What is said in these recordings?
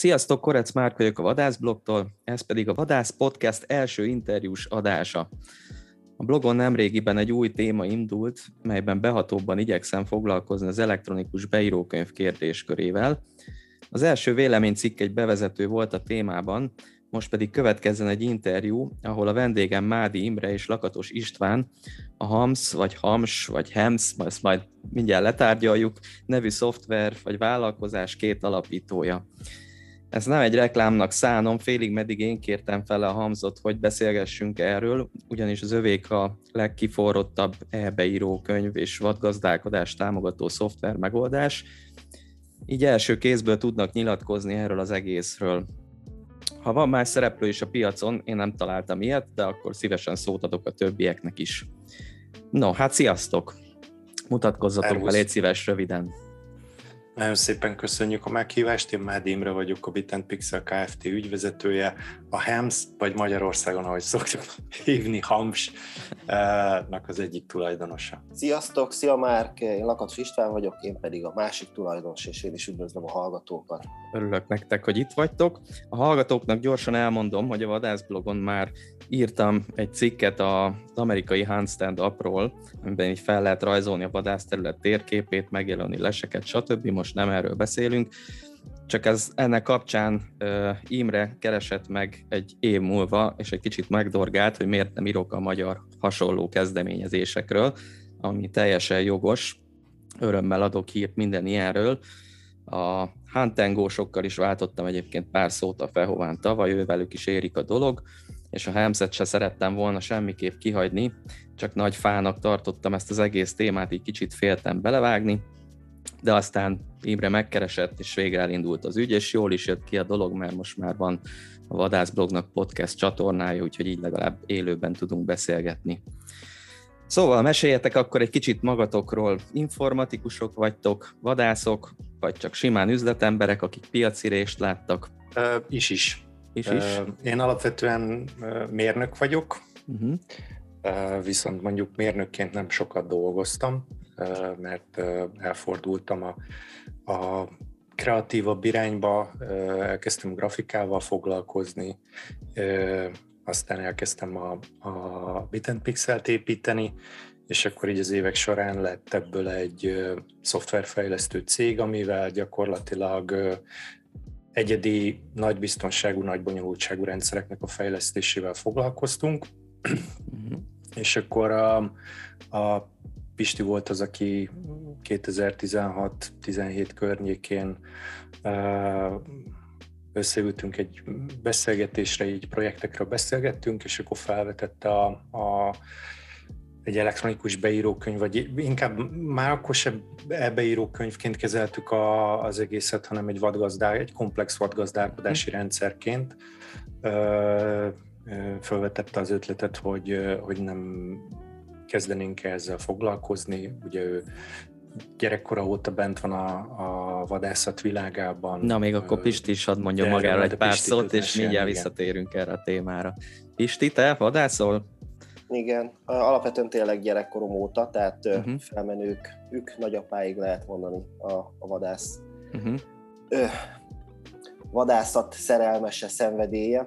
Sziasztok, Korec Márk vagyok a Vadászblogtól, ez pedig a Vadász Podcast első interjús adása. A blogon nemrégiben egy új téma indult, melyben behatóbban igyekszem foglalkozni az elektronikus beírókönyv kérdéskörével. Az első véleménycikk egy bevezető volt a témában, most pedig következzen egy interjú, ahol a vendégem Mádi Imre és Lakatos István, a HAMS, vagy HAMS, vagy HEMS, ezt majd mindjárt letárgyaljuk, nevű szoftver vagy vállalkozás két alapítója. Ez nem egy reklámnak szánom, félig meddig én kértem fel a Hamzot, hogy beszélgessünk erről, ugyanis az övék a legkiforrottabb e-beíró könyv és vadgazdálkodás támogató szoftver megoldás, így első kézből tudnak nyilatkozni erről az egészről. Ha van más szereplő is a piacon, én nem találtam ilyet, de akkor szívesen szót adok a többieknek is. No, hát sziasztok! Mutatkozzatok be, légy szíves röviden. Nagyon szépen köszönjük a meghívást, én Mádi Imre vagyok, a Bitent Pixel Kft. ügyvezetője, a HEMS, vagy Magyarországon, ahogy szoktuk hívni, HAMS-nak az egyik tulajdonosa. Sziasztok, szia Márk, én Lakatos István vagyok, én pedig a másik tulajdonos, és én is üdvözlöm a hallgatókat. Örülök nektek, hogy itt vagytok. A hallgatóknak gyorsan elmondom, hogy a vadászblogon már írtam egy cikket az amerikai handstand appról, amiben így fel lehet rajzolni a vadászterület térképét, megjelölni leseket, stb. Most nem erről beszélünk, csak ez ennek kapcsán uh, Imre keresett meg egy év múlva, és egy kicsit megdorgált, hogy miért nem írok a magyar hasonló kezdeményezésekről, ami teljesen jogos. Örömmel adok hírt minden ilyenről. A Hantengósokkal is váltottam egyébként pár szót a Fehován tavaly, ővelük is érik a dolog és a Helmset se szerettem volna semmiképp kihagyni, csak nagy fának tartottam ezt az egész témát, így kicsit féltem belevágni, de aztán Imre megkeresett, és végre elindult az ügy, és jól is jött ki a dolog, mert most már van a Vadászblognak podcast csatornája, úgyhogy így legalább élőben tudunk beszélgetni. Szóval meséljetek akkor egy kicsit magatokról. Informatikusok vagytok, vadászok, vagy csak simán üzletemberek, akik piacirést láttak? Uh, is is. Is, is. Én alapvetően mérnök vagyok, uh-huh. viszont mondjuk mérnökként nem sokat dolgoztam, mert elfordultam a, a kreatívabb irányba, elkezdtem grafikával foglalkozni, aztán elkezdtem a, a Bit Pixelt építeni, és akkor így az évek során lett ebből egy szoftverfejlesztő cég, amivel gyakorlatilag egyedi, nagy biztonságú, nagy bonyolultságú rendszereknek a fejlesztésével foglalkoztunk, uh-huh. és akkor a, a Pisti volt az, aki 2016-17 környékén összeültünk egy beszélgetésre, így projektekről beszélgettünk, és akkor felvetette a, a egy elektronikus beírókönyv, vagy inkább már akkor sem beírókönyvként kezeltük a, az egészet, hanem egy vadgazdál, egy komplex vadgazdálkodási rendszerként ö, felvetette az ötletet, hogy, hogy nem kezdenénk ezzel foglalkozni. Ugye ő gyerekkora óta bent van a, a vadászat világában. Na, még akkor Pisti is hadd mondja magáról egy pár szót, és mindjárt visszatérünk erre a témára. Pisti, te vadászol? Igen, alapvetően tényleg gyerekkorom óta, tehát uh-huh. felmenők, ők nagyapáig lehet mondani a, a vadász. Uh-huh. Ö, vadászat szerelmese, szenvedélye.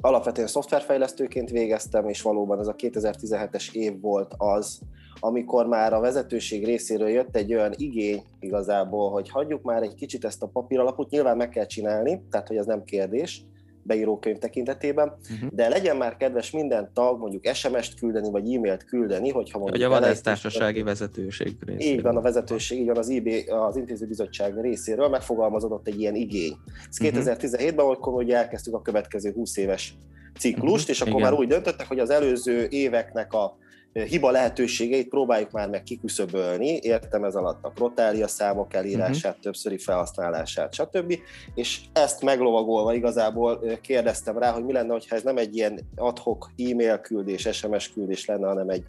Alapvetően szoftverfejlesztőként végeztem, és valóban ez a 2017-es év volt az, amikor már a vezetőség részéről jött egy olyan igény igazából, hogy hagyjuk már egy kicsit ezt a papíralapot, nyilván meg kell csinálni, tehát hogy ez nem kérdés, beírókönyv tekintetében, uh-huh. de legyen már kedves minden tag mondjuk SMS-t küldeni, vagy e-mailt küldeni, hogyha mondjuk... Vagy a vadásztársasági vezetőség részéről. Így van, a vezetőség, így van az IB, az intézőbizottság részéről megfogalmazódott egy ilyen igény. Ez uh-huh. 2017-ben, amikor ugye elkezdtük a következő 20 éves ciklust, uh-huh. és akkor Igen. már úgy döntöttek, hogy az előző éveknek a hiba lehetőségeit próbáljuk már meg kiküszöbölni, értem ez alatt a krotália számok elírását, uh-huh. többszöri felhasználását, stb. És ezt meglovagolva igazából kérdeztem rá, hogy mi lenne, hogyha ez nem egy ilyen adhok e-mail küldés, SMS küldés lenne, hanem egy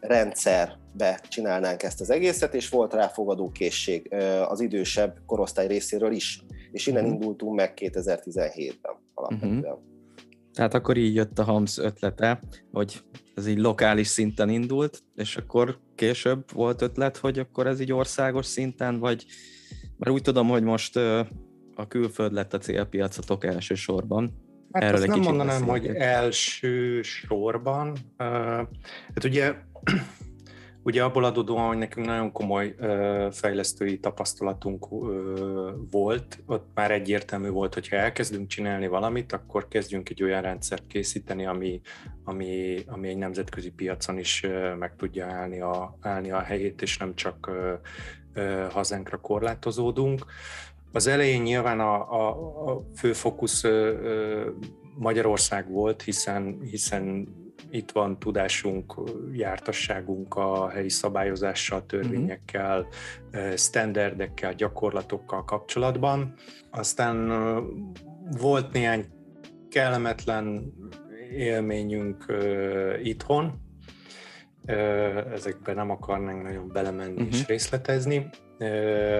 rendszerbe csinálnánk ezt az egészet, és volt rá fogadó készség az idősebb korosztály részéről is. És innen uh-huh. indultunk meg 2017-ben alapvetően. Uh-huh. Tehát akkor így jött a HAMS ötlete, hogy ez így lokális szinten indult, és akkor később volt ötlet, hogy akkor ez így országos szinten, vagy mert úgy tudom, hogy most a külföld lett a célpiacotok elsősorban. Hát Erről azt nem mondanám, hogy első sorban. Hát ugye Ugye abból adódóan, hogy nekünk nagyon komoly fejlesztői tapasztalatunk volt, ott már egyértelmű volt, hogy ha elkezdünk csinálni valamit, akkor kezdjünk egy olyan rendszert készíteni, ami, ami, ami egy nemzetközi piacon is meg tudja állni a, állni a helyét, és nem csak hazánkra korlátozódunk. Az elején nyilván a, a, a fő fókusz Magyarország volt, hiszen, hiszen itt van tudásunk, jártasságunk a helyi szabályozással, törvényekkel, standardekkel, gyakorlatokkal kapcsolatban. Aztán volt néhány kellemetlen élményünk itthon, ezekben nem akarnánk nagyon belemenni uh-huh. és mhm. részletezni,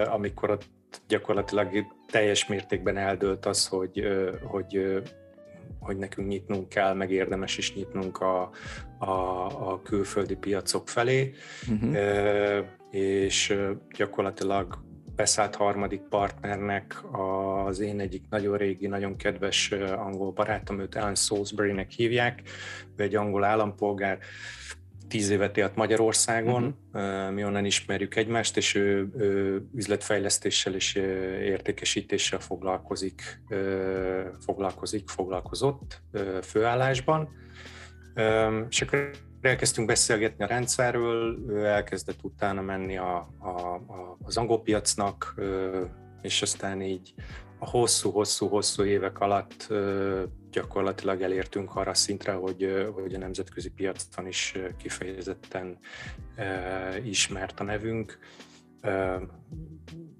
amikor ott gyakorlatilag teljes mértékben eldőlt az, hogy, hogy hogy nekünk nyitnunk kell, meg érdemes is nyitnunk a, a, a külföldi piacok felé, uh-huh. és gyakorlatilag beszállt harmadik partnernek az én egyik nagyon régi, nagyon kedves angol barátom, őt Alan Salisbury-nek hívják, ő egy angol állampolgár, tíz évet élt Magyarországon, uh-huh. mi onnan ismerjük egymást, és ő, ő üzletfejlesztéssel és értékesítéssel foglalkozik, foglalkozik, foglalkozott főállásban. És akkor elkezdtünk beszélgetni a rendszerről, ő elkezdett utána menni a, a, a, az angol piacnak, és aztán így a hosszú-hosszú-hosszú évek alatt gyakorlatilag elértünk arra szintre, hogy, hogy a nemzetközi piacon is kifejezetten ismert a nevünk.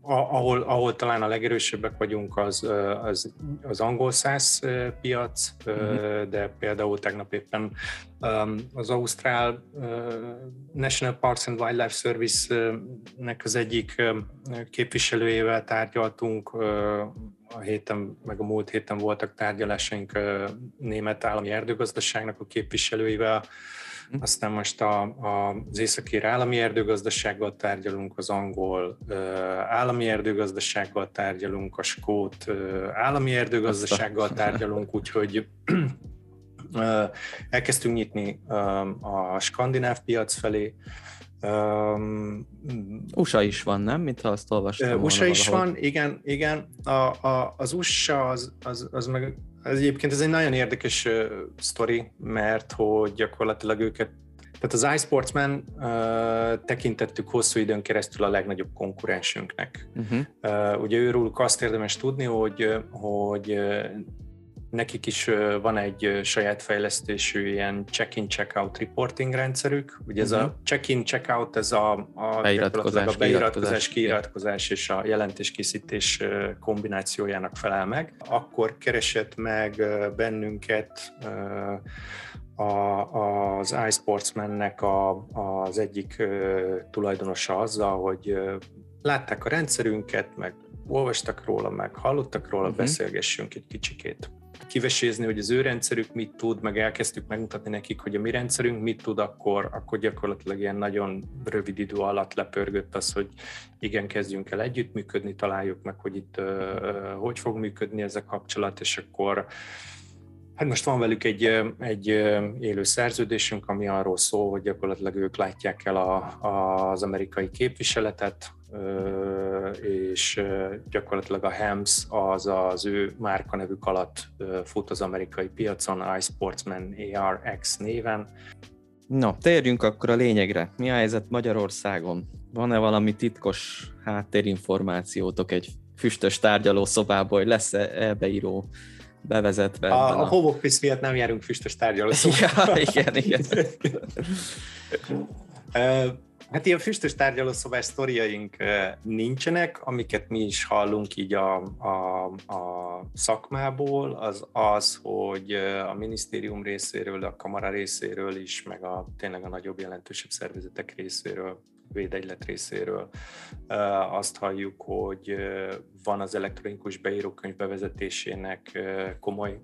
Ahol, ahol talán a legerősebbek vagyunk, az, az, az angol száz piac, uh-huh. de például tegnap éppen az Ausztrál National Parks and Wildlife Service-nek az egyik képviselőjével tárgyaltunk a héten, meg a múlt héten voltak tárgyalásaink német állami erdőgazdaságnak a képviselőivel, hm. aztán most a, a, az északi állami erdőgazdasággal tárgyalunk, az angol uh, állami erdőgazdasággal tárgyalunk, a skót uh, állami erdőgazdasággal tárgyalunk, úgyhogy uh, elkezdtünk nyitni uh, a skandináv piac felé, Um, USA is van, nem? Mint ha azt olvastam. USA is valahogy. van, igen, igen. A, a, az USA az, az, az meg ez egyébként ez egy nagyon érdekes uh, sztori, mert hogy gyakorlatilag őket tehát az iSportsman uh, tekintettük hosszú időn keresztül a legnagyobb konkurensünknek. Uh-huh. Uh, ugye őróluk azt érdemes tudni, hogy, hogy Nekik is van egy saját fejlesztésű ilyen check-in, check-out reporting rendszerük. Ugye ez uh-huh. a mhm. check-in, check-out, ez a, a beiratkozás, a beiratkozás, kiiratkozás és a jelentéskészítés kombinációjának felel meg. Akkor keresett meg bennünket a, az iSportsmannek a, az egyik tulajdonosa azzal, hogy látták a rendszerünket, meg olvastak róla, meg hallottak róla, uh-huh. beszélgessünk egy kicsikét kivesézni, hogy az ő rendszerük mit tud, meg elkezdtük megmutatni nekik, hogy a mi rendszerünk mit tud, akkor, akkor gyakorlatilag ilyen nagyon rövid idő alatt lepörgött az, hogy igen, kezdjünk el együttműködni, találjuk meg, hogy itt hogy fog működni ez a kapcsolat, és akkor Hát most van velük egy, egy élő szerződésünk, ami arról szól, hogy gyakorlatilag ők látják el a, a, az amerikai képviseletet, és gyakorlatilag a HEMS az az ő márkanevük alatt fut az amerikai piacon, iSportsman ARX néven. Na, térjünk akkor a lényegre. Mi a helyzet Magyarországon? Van-e valami titkos háttérinformációtok egy füstös tárgyalószobából, hogy lesz-e elbeíró bevezetve? A, a home office miatt nem járunk füstös tárgyalószobába. ja, igen, igen. Hát ilyen füstös tárgyalószobás sztoriaink nincsenek, amiket mi is hallunk így a, a, a szakmából, az az, hogy a minisztérium részéről, a kamara részéről is, meg a tényleg a nagyobb jelentősebb szervezetek részéről, védegylet részéről azt halljuk, hogy van az elektronikus beírókönyv bevezetésének komoly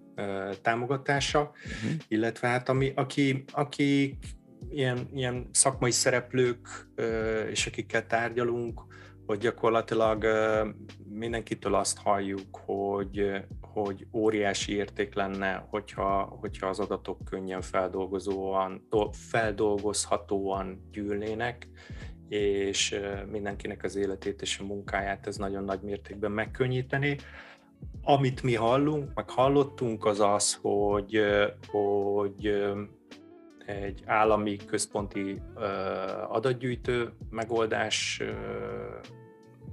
támogatása, uh-huh. illetve hát ami, aki, aki ilyen, ilyen szakmai szereplők, és akikkel tárgyalunk, hogy gyakorlatilag mindenkitől azt halljuk, hogy, hogy óriási érték lenne, hogyha, hogyha az adatok könnyen feldolgozóan, feldolgozhatóan gyűlnének, és mindenkinek az életét és a munkáját ez nagyon nagy mértékben megkönnyíteni. Amit mi hallunk, meg hallottunk, az az, hogy, hogy egy állami központi adatgyűjtő megoldás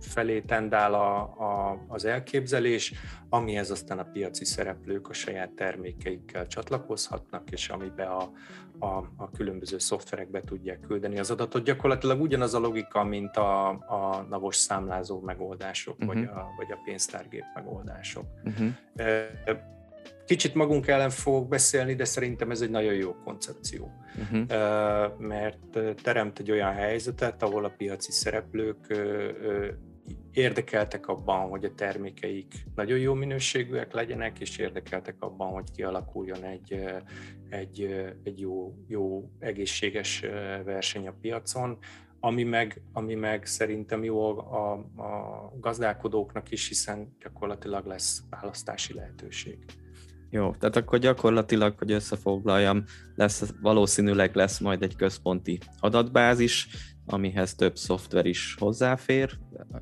felé tendál a, a, az elképzelés, amihez aztán a piaci szereplők a saját termékeikkel csatlakozhatnak, és amibe a, a, a különböző szoftverekbe tudják küldeni az adatot. Gyakorlatilag ugyanaz a logika, mint a, a navos számlázó megoldások, uh-huh. vagy, a, vagy a pénztárgép megoldások. Uh-huh. Kicsit magunk ellen fogok beszélni, de szerintem ez egy nagyon jó koncepció, uh-huh. mert teremt egy olyan helyzetet, ahol a piaci szereplők érdekeltek abban, hogy a termékeik nagyon jó minőségűek legyenek, és érdekeltek abban, hogy kialakuljon egy, egy, egy jó, jó, egészséges verseny a piacon, ami meg, ami meg szerintem jó a, a gazdálkodóknak is, hiszen gyakorlatilag lesz választási lehetőség. Jó, tehát akkor gyakorlatilag, hogy összefoglaljam, lesz, valószínűleg lesz majd egy központi adatbázis, amihez több szoftver is hozzáfér,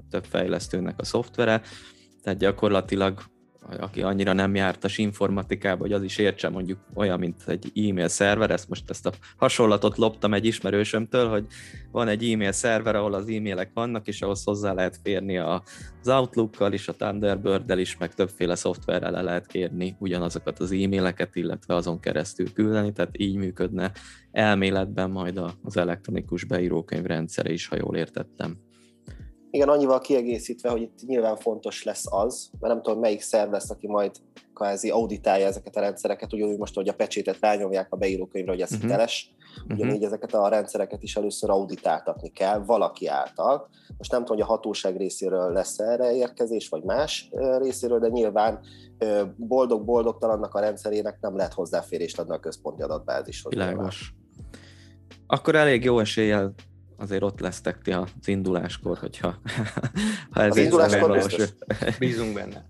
több fejlesztőnek a szoftvere, tehát gyakorlatilag aki annyira nem jártas informatikába, hogy az is értse mondjuk olyan, mint egy e-mail szerver, ezt most ezt a hasonlatot loptam egy ismerősömtől, hogy van egy e-mail szerver, ahol az e-mailek vannak, és ahhoz hozzá lehet férni az Outlook-kal is, a Thunderbird-del is, meg többféle szoftverrel le lehet kérni ugyanazokat az e-maileket, illetve azon keresztül küldeni, tehát így működne elméletben majd az elektronikus beírókönyv rendszere is, ha jól értettem. Igen, annyival kiegészítve, hogy itt nyilván fontos lesz az, mert nem tudom, melyik szerv lesz, aki majd kvázi auditálja ezeket a rendszereket, ugyanúgy most, hogy a pecsétet rányomják a beírókönyvre, hogy ez uh-huh. hiteles, ugyanígy uh-huh. ezeket a rendszereket is először auditáltatni kell valaki által. Most nem tudom, hogy a hatóság részéről lesz erre érkezés, vagy más részéről, de nyilván boldog-boldogtalannak a rendszerének nem lehet hozzáférést adni a központi adatbázishoz. Világos. Akkor elég jó eséllyel azért ott lesztek ti az induláskor, hogyha ha ez az induláskor biztos. Bízunk benne.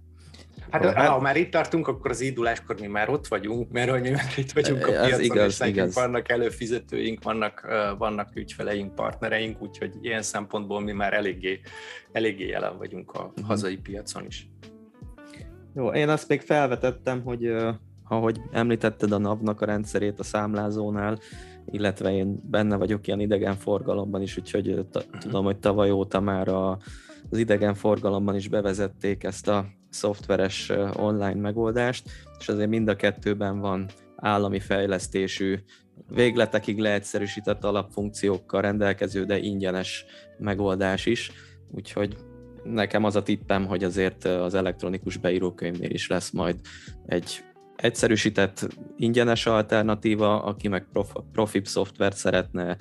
Hát, ha, hát, ha már itt tartunk, akkor az induláskor mi már ott vagyunk, mert hogy mi már itt vagyunk a piacon, igaz, és igaz. vannak előfizetőink, vannak, vannak ügyfeleink, partnereink, úgyhogy ilyen szempontból mi már eléggé, eléggé jelen vagyunk a uh-huh. hazai piacon is. Jó, én azt még felvetettem, hogy ahogy említetted a NAV-nak a rendszerét a számlázónál, illetve én benne vagyok ilyen idegenforgalomban is, úgyhogy t- tudom, hogy tavaly óta már a, az idegenforgalomban is bevezették ezt a szoftveres online megoldást, és azért mind a kettőben van állami fejlesztésű, végletekig leegyszerűsített alapfunkciókkal rendelkező, de ingyenes megoldás is, úgyhogy nekem az a tippem, hogy azért az elektronikus beírókönyvnél is lesz majd egy egyszerűsített ingyenes alternatíva, aki meg prof, profibb szoftvert szeretne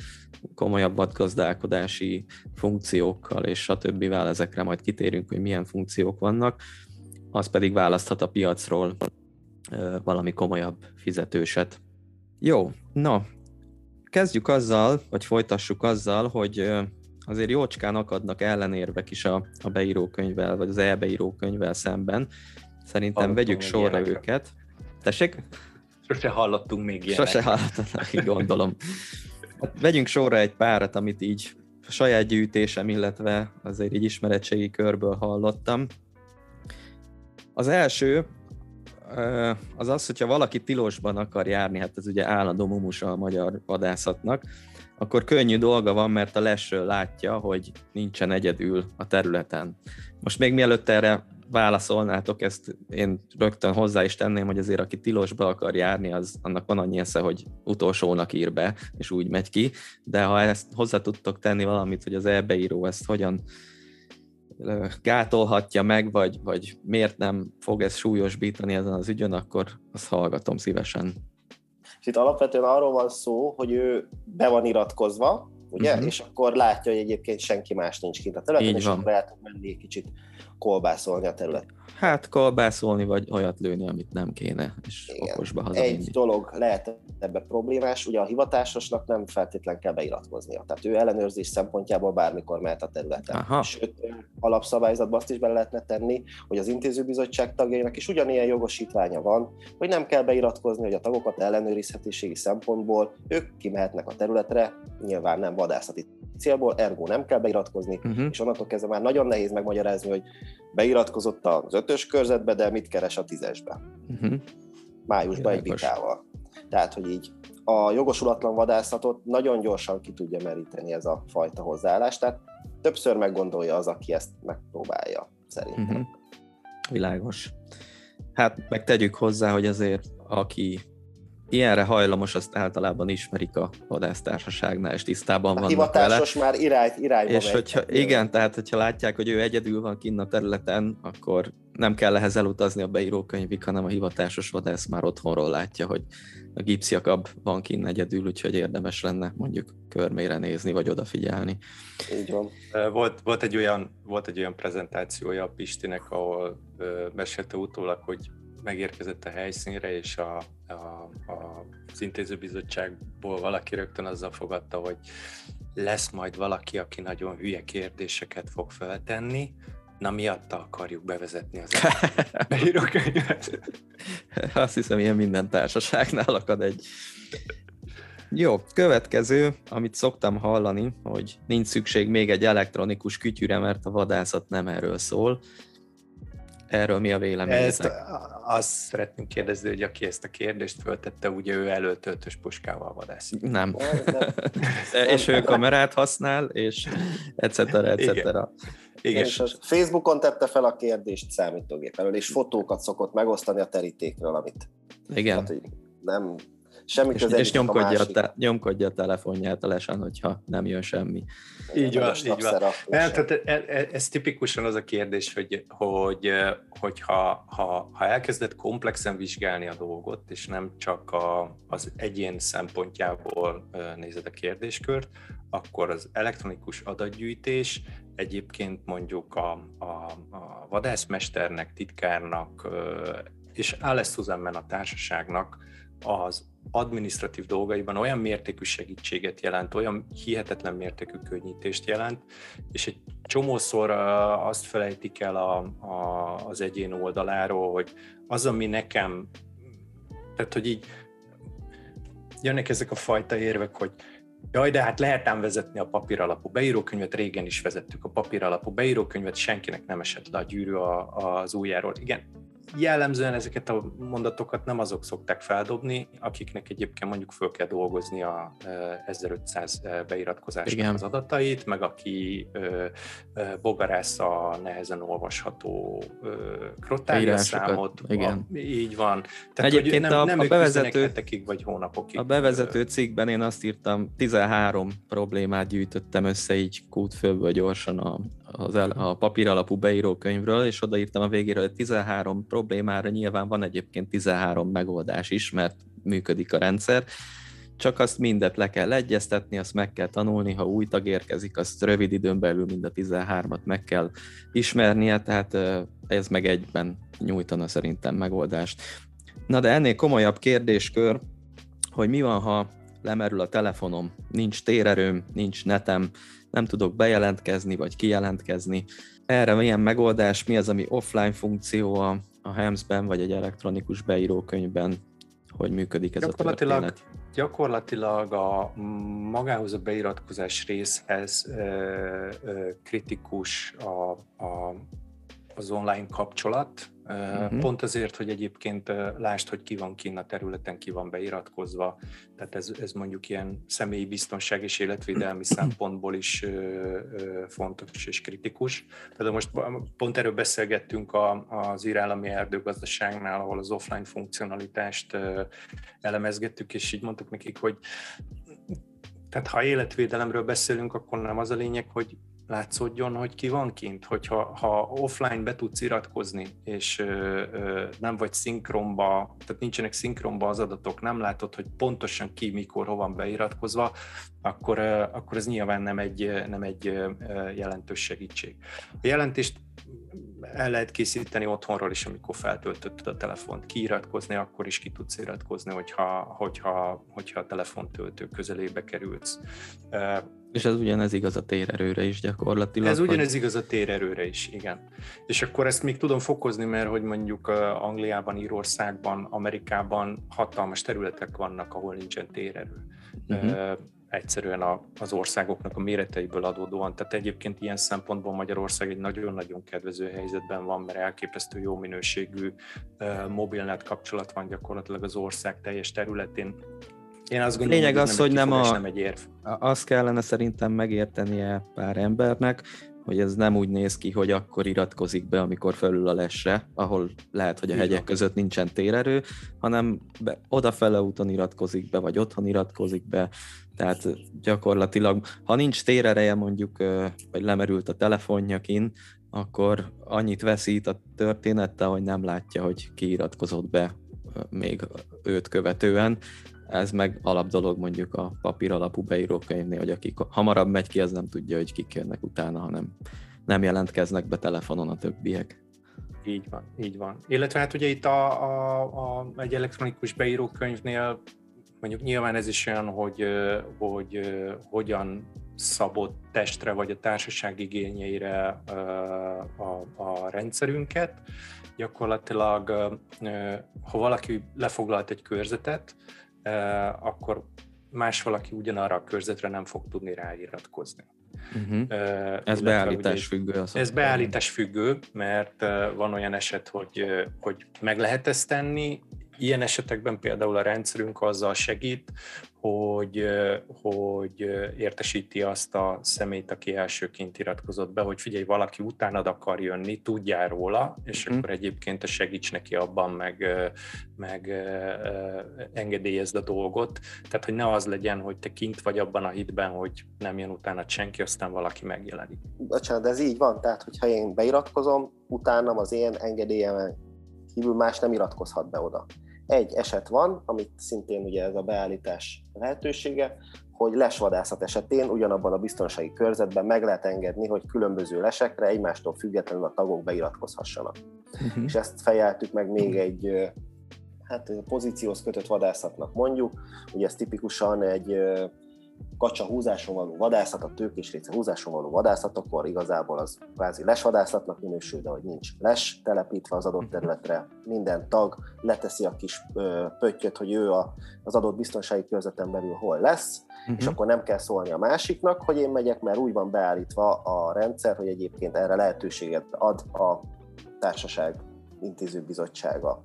komolyabb gazdálkodási funkciókkal és stb. ezekre majd kitérünk, hogy milyen funkciók vannak, az pedig választhat a piacról valami komolyabb fizetőset. Jó, na, kezdjük azzal, vagy folytassuk azzal, hogy azért jócskán akadnak ellenérvek is a, a beírókönyvvel, vagy az e-beírókönyvvel szemben. Szerintem Hallottam vegyük sorra ilyenekre. őket. Tessék? Sose hallottunk még ilyenek. Sose hallottam, gondolom. Hát vegyünk sorra egy párat, amit így a saját gyűjtésem, illetve azért így ismeretségi körből hallottam. Az első az az, hogyha valaki tilosban akar járni, hát ez ugye állandó mumusa a magyar vadászatnak, akkor könnyű dolga van, mert a lesről látja, hogy nincsen egyedül a területen. Most még mielőtt erre válaszolnátok, ezt én rögtön hozzá is tenném, hogy azért aki tilosba akar járni, az annak van annyi esze, hogy utolsónak ír be, és úgy megy ki, de ha ezt hozzá tudtok tenni valamit, hogy az elbeíró ezt hogyan gátolhatja meg, vagy, vagy miért nem fog ez súlyosbítani ezen az ügyön, akkor azt hallgatom szívesen. És itt alapvetően arról van szó, hogy ő be van iratkozva, ugye? Uh-huh. És akkor látja, hogy egyébként senki más nincs kint a területen, és akkor el tud menni egy kicsit kolbászolni a terület. Hát kolbászolni, vagy olyat lőni, amit nem kéne, és Igen. okosba hazavinni. Egy dolog lehet ebbe problémás, ugye a hivatásosnak nem feltétlen kell beiratkoznia. Tehát ő ellenőrzés szempontjából bármikor mehet a területen. Aha. Sőt, alapszabályzatban azt is bele lehetne tenni, hogy az intézőbizottság tagjainak is ugyanilyen jogosítványa van, hogy nem kell beiratkozni, hogy a tagokat ellenőrizhetőségi szempontból ők kimehetnek a területre, nyilván nem vadászati célból, ergo nem kell beiratkozni, uh-huh. és onnantól kezdve már nagyon nehéz megmagyarázni, hogy beiratkozott az ötös körzetbe, de mit keres a tízesbe. Uh-huh. Májusban egy vitával. Tehát, hogy így a jogosulatlan vadászatot nagyon gyorsan ki tudja meríteni ez a fajta hozzáállás, tehát többször meggondolja az, aki ezt megpróbálja, szerintem. Uh-huh. Világos. Hát meg tegyük hozzá, hogy azért aki ilyenre hajlamos, azt általában ismerik a vadásztársaságnál, és tisztában a vannak hivatásos vele. már irány, irányba És megy. hogyha, igen, tehát hogyha látják, hogy ő egyedül van kinn a területen, akkor nem kell ehhez elutazni a beírókönyvig, hanem a hivatásos vadász már otthonról látja, hogy a gipsziakab van kinn egyedül, úgyhogy érdemes lenne mondjuk körmére nézni, vagy odafigyelni. Így van. Volt, volt, egy olyan, volt egy olyan prezentációja a Pistinek, ahol mesélte utólag, hogy megérkezett a helyszínre, és a, a, a, az intézőbizottságból valaki rögtön azzal fogadta, hogy lesz majd valaki, aki nagyon hülye kérdéseket fog feltenni, na miatta akarjuk bevezetni az beírókönyvet. Azt hiszem, ilyen minden társaságnál akad egy. Jó, következő, amit szoktam hallani, hogy nincs szükség még egy elektronikus kütyűre, mert a vadászat nem erről szól. Erről mi a véleményetek? azt szeretném kérdezni, hogy aki ezt a kérdést föltette, ugye ő előtt ötös puskával vadászik. Nem. és ő kamerát használ, és etc. etc. Igen. Igen. És Facebookon tette fel a kérdést számítógép elől, és fotókat szokott megosztani a terítékről, amit... Igen. Hát, nem semmi és, és nyomkodja, a, a te, nyomkodja a telefonját lesen, hogyha nem jön semmi. Így van, így van. Nem, tehát ez, e- ez tipikusan az a kérdés, hogy, hogy, hogy ha, ha, ha elkezded komplexen vizsgálni a dolgot, és nem csak a, az egyén szempontjából nézed a kérdéskört, akkor az elektronikus adatgyűjtés egyébként mondjuk a, a, a vadászmesternek, titkárnak és Alice Susanman a társaságnak az administratív dolgaiban olyan mértékű segítséget jelent, olyan hihetetlen mértékű könnyítést jelent, és egy csomószor azt felejtik el a, a, az egyén oldaláról, hogy az, ami nekem, tehát hogy így jönnek ezek a fajta érvek, hogy Jaj, de hát lehet ám vezetni a papíralapú beírókönyvet, régen is vezettük a papíralapú beírókönyvet, senkinek nem esett le a gyűrű a, az ujjáról. Igen, jellemzően ezeket a mondatokat nem azok szokták feldobni, akiknek egyébként mondjuk föl kell dolgozni a 1500 beiratkozásnak az adatait, meg aki bogarász a nehezen olvasható krotária számot. Igen. Így van. Tehát, egyébként nem, a, nem a bevezető, vagy hónapokig. A bevezető cikkben én azt írtam, 13 problémát gyűjtöttem össze így kútfőből gyorsan a, az el, a papír alapú beírókönyvről, és odaírtam a végére, hogy 13 problémára nyilván van egyébként 13 megoldás is, mert működik a rendszer, csak azt mindet le kell egyeztetni, azt meg kell tanulni, ha új tag érkezik, azt rövid időn belül mind a 13-at meg kell ismernie, tehát ez meg egyben nyújtana szerintem megoldást. Na de ennél komolyabb kérdéskör, hogy mi van, ha lemerül a telefonom, nincs térerőm, nincs netem, nem tudok bejelentkezni vagy kijelentkezni. Erre milyen megoldás, mi az, ami offline funkció a, a HEMS-ben vagy egy elektronikus beírókönyvben, hogy működik ez gyakorlatilag, a történet? Gyakorlatilag a magához a beiratkozás részhez ö, ö, kritikus a, a, az online kapcsolat, Uh-huh. Pont azért, hogy egyébként lásd, hogy ki van kinn a területen, ki van beiratkozva, tehát ez, ez mondjuk ilyen személyi biztonság és életvédelmi szempontból is fontos és kritikus. Tehát most pont erről beszélgettünk a, az irállami erdőgazdaságnál, ahol az offline funkcionalitást elemezgettük, és így mondtuk nekik, hogy tehát ha életvédelemről beszélünk, akkor nem az a lényeg, hogy látszódjon, hogy ki van kint, hogyha ha offline be tudsz iratkozni, és ö, ö, nem vagy szinkronba, tehát nincsenek szinkronba az adatok, nem látod, hogy pontosan ki, mikor, hova van beiratkozva, akkor, ö, akkor ez nyilván nem egy, nem egy ö, jelentős segítség. A jelentést el lehet készíteni otthonról is, amikor feltöltötted a telefont. Kiiratkozni, akkor is ki tudsz iratkozni, hogyha, hogyha, hogyha a telefontöltő közelébe kerülsz. És ez ugyanez igaz a térerőre is gyakorlatilag. Ez ugyanez igaz a térerőre is, igen. És akkor ezt még tudom fokozni, mert hogy mondjuk Angliában, Írországban, Amerikában hatalmas területek vannak, ahol nincsen térerő. Uh-huh egyszerűen a, az országoknak a méreteiből adódóan. Tehát egyébként ilyen szempontból Magyarország egy nagyon-nagyon kedvező helyzetben van, mert elképesztő jó minőségű mobilnet kapcsolat van gyakorlatilag az ország teljes területén. Én azt gondolom, Lényeg hogy az, hogy nem, a, nem egy érv. Azt kellene szerintem megértenie pár embernek, hogy ez nem úgy néz ki, hogy akkor iratkozik be, amikor felül a lesre, ahol lehet, hogy a hegyek között nincsen térerő, hanem be, odafele úton iratkozik be, vagy otthon iratkozik be, tehát gyakorlatilag, ha nincs térereje mondjuk, vagy lemerült a telefonjakin, akkor annyit veszít a történettel, hogy nem látja, hogy kiiratkozott be még őt követően. Ez meg alapdolog mondjuk a papír alapú beírókönyvnél, hogy aki hamarabb megy ki, az nem tudja, hogy kik jönnek utána, hanem nem jelentkeznek be telefonon a többiek. Így van, így van. Illetve hát ugye itt a, a, a, egy elektronikus beírókönyvnél mondjuk nyilván ez is olyan, hogy, hogy hogyan szabott testre vagy a társaság igényeire a, a rendszerünket. Gyakorlatilag, ha valaki lefoglalt egy körzetet, akkor más valaki ugyanarra a körzetre nem fog tudni ráiratkozni. Uh-huh. Uh, ez beállítás függő. Az ez beállítás függő, mert van olyan eset, hogy, hogy meg lehet ezt tenni, Ilyen esetekben például a rendszerünk azzal segít, hogy, hogy értesíti azt a szemét, aki elsőként iratkozott be, hogy figyelj, valaki utánad akar jönni, tudjál róla, és mm. akkor egyébként a segíts neki abban, meg, meg engedélyezd a dolgot. Tehát, hogy ne az legyen, hogy te kint vagy abban a hitben, hogy nem jön utána senki, aztán valaki megjelenik. Bocsánat, de ez így van, tehát hogyha én beiratkozom, utánam az én engedélyemen kívül más nem iratkozhat be oda. Egy eset van, amit szintén ugye ez a beállítás lehetősége, hogy lesvadászat esetén ugyanabban a biztonsági körzetben meg lehet engedni, hogy különböző lesekre egymástól függetlenül a tagok beiratkozhassanak. Uh-huh. És ezt fejeltük meg még egy hát pozícióhoz kötött vadászatnak mondjuk, ugye ez tipikusan egy kacsa húzáson való vadászat, a része húzáson való vadászat, akkor igazából az kvázi lesvadászatnak minősül, de hogy nincs les telepítve az adott területre, minden tag leteszi a kis pöttyöt, hogy ő az adott biztonsági körzeten belül hol lesz, uh-huh. és akkor nem kell szólni a másiknak, hogy én megyek, mert úgy van beállítva a rendszer, hogy egyébként erre lehetőséget ad a társaság intézőbizottsága.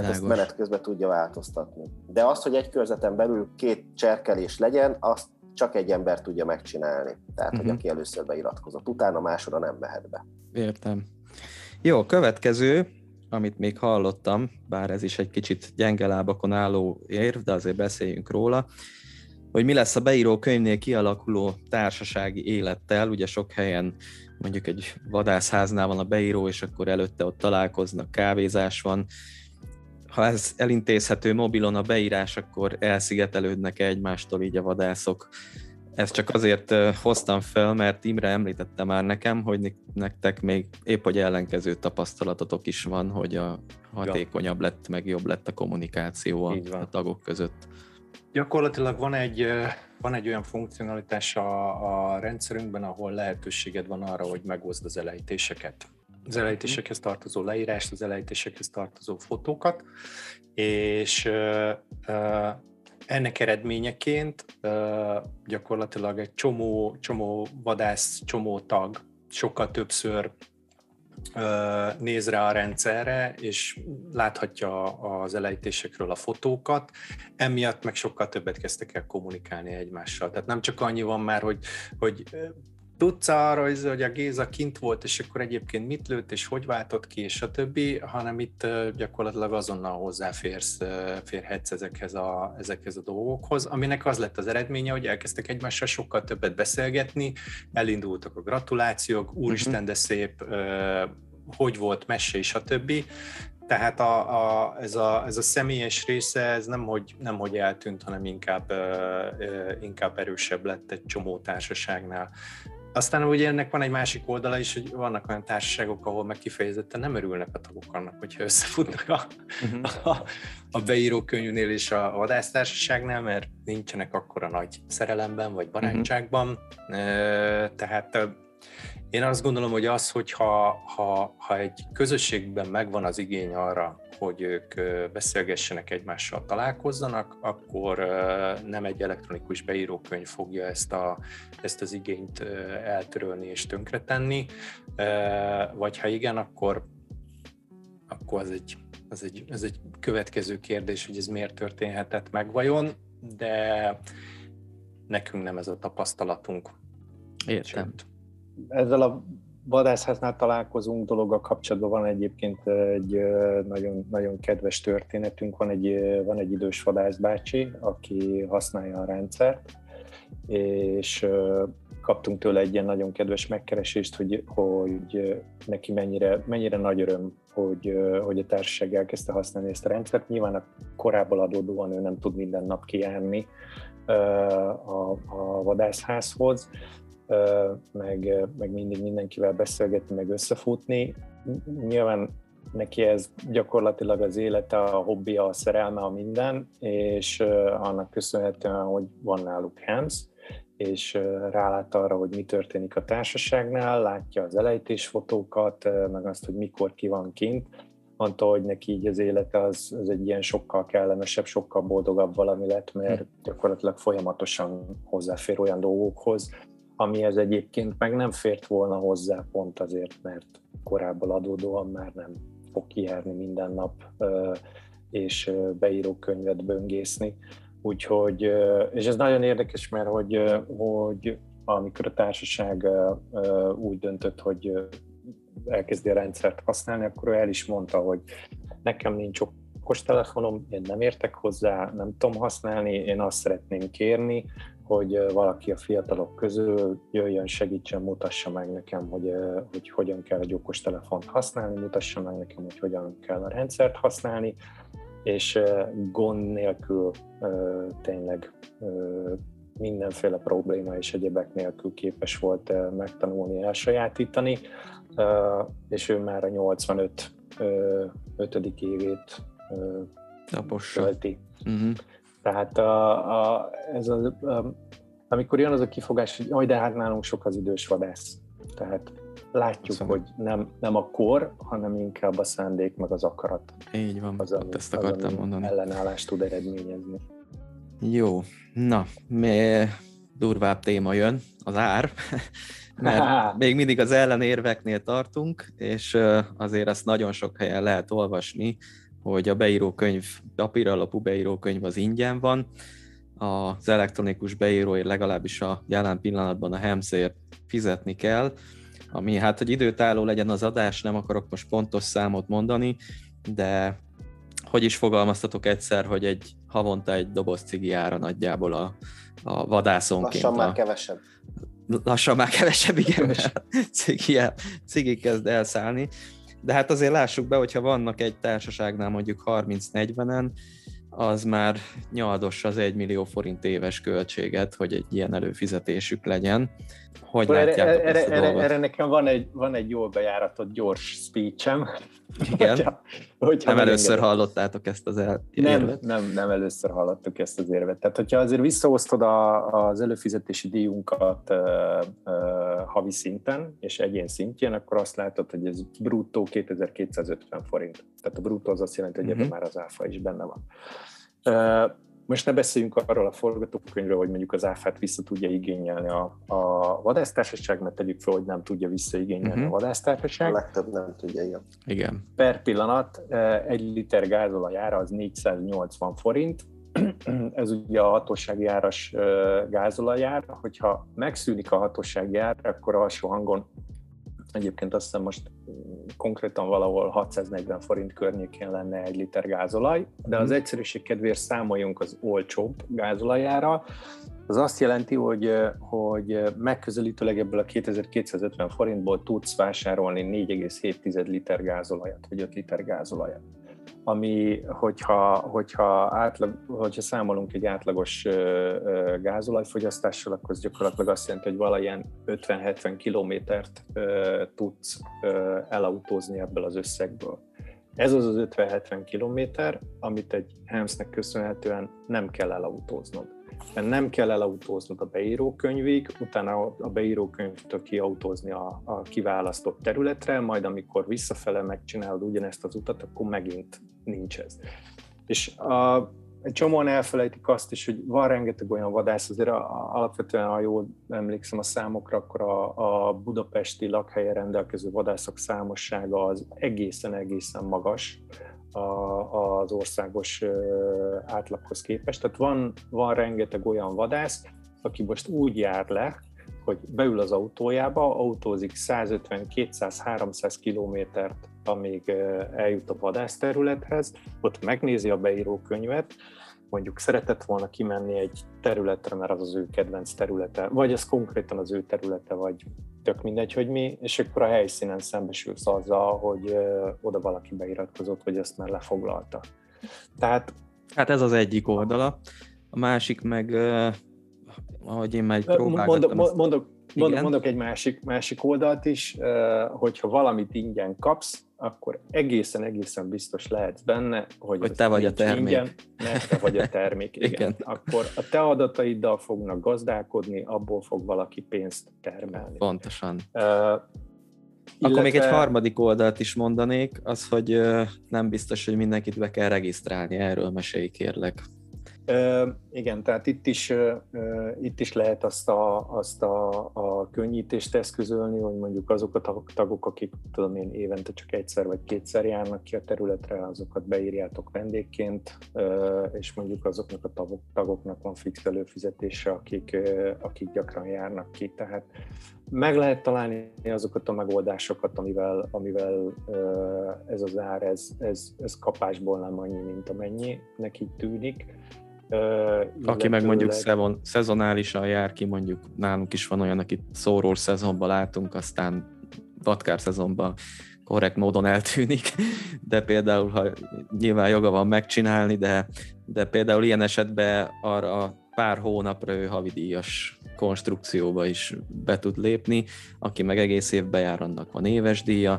Világos. ezt menet közben tudja változtatni. De az, hogy egy körzeten belül két cserkelés legyen, azt csak egy ember tudja megcsinálni. Tehát, uh-huh. hogy mhm. aki először beiratkozott, utána másodra nem mehet be. Értem. Jó, következő, amit még hallottam, bár ez is egy kicsit gyenge lábakon álló érv, de azért beszéljünk róla, hogy mi lesz a beíró könyvnél kialakuló társasági élettel. Ugye sok helyen mondjuk egy vadászháznál van a beíró, és akkor előtte ott találkoznak, kávézás van, ha ez elintézhető mobilon a beírás, akkor elszigetelődnek egymástól így a vadászok. Ezt csak azért hoztam fel, mert Imre említette már nekem, hogy nektek még épp hogy ellenkező tapasztalatotok is van, hogy a hatékonyabb lett, meg jobb lett a kommunikáció a, a tagok között. Gyakorlatilag van egy, van egy olyan funkcionalitás a, a rendszerünkben, ahol lehetőséged van arra, hogy megoszd az elejtéseket az elejtésekhez tartozó leírást, az elejtésekhez tartozó fotókat, és ennek eredményeként gyakorlatilag egy csomó, csomó vadász, csomó tag sokkal többször néz rá a rendszerre, és láthatja az elejtésekről a fotókat, emiatt meg sokkal többet kezdtek el kommunikálni egymással. Tehát nem csak annyi van már, hogy, hogy tudsz arra, hogy a Géza kint volt, és akkor egyébként mit lőtt, és hogy váltott ki, és a többi, hanem itt gyakorlatilag azonnal hozzáférsz, férhetsz ezekhez a, ezekhez a dolgokhoz, aminek az lett az eredménye, hogy elkezdtek egymással sokkal többet beszélgetni, elindultak a gratulációk, úristen, de szép, hogy volt, messe, és a többi. Tehát a, a, ez, a, ez a személyes része, ez nem hogy, nem hogy eltűnt, hanem inkább, inkább erősebb lett egy csomó társaságnál. Aztán ugye ennek van egy másik oldala is, hogy vannak olyan társaságok, ahol meg kifejezetten nem örülnek a tagok annak, hogyha összefutnak a, uh-huh. a, a beírókönyvnél és a vadásztársaságnál, mert nincsenek akkora nagy szerelemben vagy barátságban. Uh-huh. Tehát én azt gondolom, hogy az, hogyha ha, ha egy közösségben megvan az igény arra, hogy ők beszélgessenek egymással, találkozzanak, akkor nem egy elektronikus beírókönyv fogja ezt, a, ezt az igényt eltörölni és tönkretenni, vagy ha igen, akkor, akkor az egy, az egy, az egy következő kérdés, hogy ez miért történhetett meg vajon, de nekünk nem ez a tapasztalatunk. Értem. Sőt, ezzel a vadászháznál találkozunk dologgal kapcsolatban van egyébként egy nagyon, nagyon kedves történetünk, van egy, van egy idős vadászbácsi, aki használja a rendszert, és kaptunk tőle egy ilyen nagyon kedves megkeresést, hogy, hogy neki mennyire, mennyire nagy öröm, hogy, hogy a társaság elkezdte használni ezt a rendszert. Nyilván a korábban adódóan ő nem tud minden nap kijárni a, a vadászházhoz, meg, meg mindig mindenkivel beszélgetni, meg összefutni. Nyilván neki ez gyakorlatilag az élete, a hobbija, a szerelme, a minden, és annak köszönhetően, hogy van náluk Hans, és rálát arra, hogy mi történik a társaságnál, látja az elejtésfotókat, meg azt, hogy mikor ki van kint, mondta, hogy neki így az élete az, az egy ilyen sokkal kellemesebb, sokkal boldogabb valami lett, mert hm. gyakorlatilag folyamatosan hozzáfér olyan dolgokhoz, amihez egyébként meg nem fért volna hozzá pont azért, mert korábban adódóan már nem fog kijárni minden nap és beírókönyvet böngészni. Úgyhogy, és ez nagyon érdekes, mert hogy, hogy amikor a társaság úgy döntött, hogy elkezdi a rendszert használni, akkor ő el is mondta, hogy nekem nincs okos telefonom, én nem értek hozzá, nem tudom használni, én azt szeretném kérni, hogy valaki a fiatalok közül jöjjön, segítsen, mutassa meg nekem, hogy, hogy hogyan kell egy okostelefont használni, mutassa meg nekem, hogy hogyan kell a rendszert használni, és gond nélkül tényleg mindenféle probléma és egyebek nélkül képes volt megtanulni, elsajátítani, és ő már a 85 5. évét tölti. Uh-huh. Tehát a, a, ez az, a, amikor jön az a kifogás, hogy jaj, de hát nálunk sok az idős vadász. Tehát látjuk, Köszönöm. hogy nem, nem a kor, hanem inkább a szándék, meg az akarat. Így van, az, ami, ezt akartam az, mondani. ellenállást tud eredményezni. Jó, na, mi durvább téma jön, az ár, mert még mindig az ellenérveknél tartunk, és azért azt nagyon sok helyen lehet olvasni, hogy a beírókönyv, papír alapú beírókönyv az ingyen van, az elektronikus beíróért legalábbis a jelen pillanatban a HEMS-ért fizetni kell, ami hát, hogy időtálló legyen az adás, nem akarok most pontos számot mondani, de hogy is fogalmaztatok egyszer, hogy egy havonta egy doboz cigi ára nagyjából a, a vadászonként. Lassan a, már kevesebb. Lassan már kevesebb, igen, mert cigi, cigi kezd elszállni. De hát azért lássuk be, hogyha vannak egy társaságnál mondjuk 30-40-en, az már nyaldos az 1 millió forint éves költséget, hogy egy ilyen előfizetésük legyen. Hogy erre, látjátok erre, ezt a erre, erre nekem van egy, van egy jól bejáratott gyors speechem. Igen? hogyha, hogyha nem először engedem. hallottátok ezt az el- nem, érvet? Nem, nem először hallottuk ezt az érvet. Tehát, hogyha azért visszaosztod a, az előfizetési díjunkat uh, uh, havi szinten és egyén szintjén, akkor azt látod, hogy ez bruttó 2250 forint. Tehát a bruttó az azt jelenti, hogy uh-huh. ebben már az áfa is benne van. Most ne beszéljünk arról a forgatókönyvről, hogy mondjuk az áfát vissza tudja igényelni a, a vadásztársaság, mert tegyük fel, hogy nem tudja visszaigényelni uh-huh. a vadásztársaság. A legtöbb nem tudja, igen. igen. Per pillanat egy liter gázolajára az 480 forint, ez ugye a hatósági áras gázolajár, hogyha megszűnik a hatósági ár, akkor alsó hangon Egyébként azt hiszem most konkrétan valahol 640 forint környékén lenne egy liter gázolaj, de az mhm. egyszerűség kedvéért számoljunk az olcsóbb gázolajára. Az azt jelenti, hogy, hogy megközelítőleg ebből a 2250 forintból tudsz vásárolni 4,7 liter gázolajat, vagy 5 liter gázolajat. Ami, hogyha, hogyha, átlag, hogyha számolunk egy átlagos gázolajfogyasztással, akkor az gyakorlatilag azt jelenti, hogy valamilyen 50-70 kilométert tudsz elautózni ebből az összegből. Ez az az 50-70 kilométer, amit egy Helmsnek köszönhetően nem kell elautóznod. Mert nem kell elautóznod a beírókönyvig, utána a beírókönyvtől kiautózni a, a kiválasztott területre, majd amikor visszafele megcsinálod ugyanezt az utat, akkor megint nincs ez. És a, egy csomóan elfelejtik azt is, hogy van rengeteg olyan vadász, azért a, a, alapvetően, ha jól emlékszem a számokra, akkor a, a budapesti lakhelyen rendelkező vadászok számossága az egészen-egészen magas a, az országos átlaghoz képest. Tehát van, van rengeteg olyan vadász, aki most úgy jár le, hogy beül az autójába, autózik 150, 200, 300 kilométert, amíg eljut a vadászterülethez, ott megnézi a beírókönyvet, mondjuk szeretett volna kimenni egy területre, mert az az ő kedvenc területe, vagy ez konkrétan az ő területe, vagy tök mindegy, hogy mi, és akkor a helyszínen szembesülsz azzal, hogy oda valaki beiratkozott, hogy ezt már lefoglalta. Tehát... Hát ez az egyik oldala. A másik meg, ahogy én már próbálgattam... Mondok, mondok, mondok, mondok egy másik, másik oldalt is, hogyha valamit ingyen kapsz, akkor egészen-egészen biztos lehetsz benne, hogy, hogy te vagy a termék. Ingyen, mert te vagy a termék. Igen. igen. Akkor a te adataiddal fognak gazdálkodni, abból fog valaki pénzt termelni. Pontosan. Uh, illetve... Akkor még egy harmadik oldalt is mondanék, az, hogy nem biztos, hogy mindenkit be kell regisztrálni, erről mesélj kérlek igen, tehát itt is, itt is lehet azt, a, azt a, a könnyítést eszközölni, hogy mondjuk azok a tagok, akik tudom én évente csak egyszer vagy kétszer járnak ki a területre, azokat beírjátok vendégként, és mondjuk azoknak a tagok, tagoknak van fix előfizetése, akik, akik gyakran járnak ki. Tehát meg lehet találni azokat a megoldásokat, amivel, amivel ez az ár, ez, ez, ez kapásból nem annyi, mint amennyi neki tűnik aki meg mondjuk szezon, szezonálisan jár ki, mondjuk nálunk is van olyan, akit szórós szezonban látunk, aztán vatkár szezonban korrekt módon eltűnik, de például, ha nyilván joga van megcsinálni, de, de például ilyen esetben arra pár hónapra ő havidíjas konstrukcióba is be tud lépni, aki meg egész évben jár, annak van éves díja,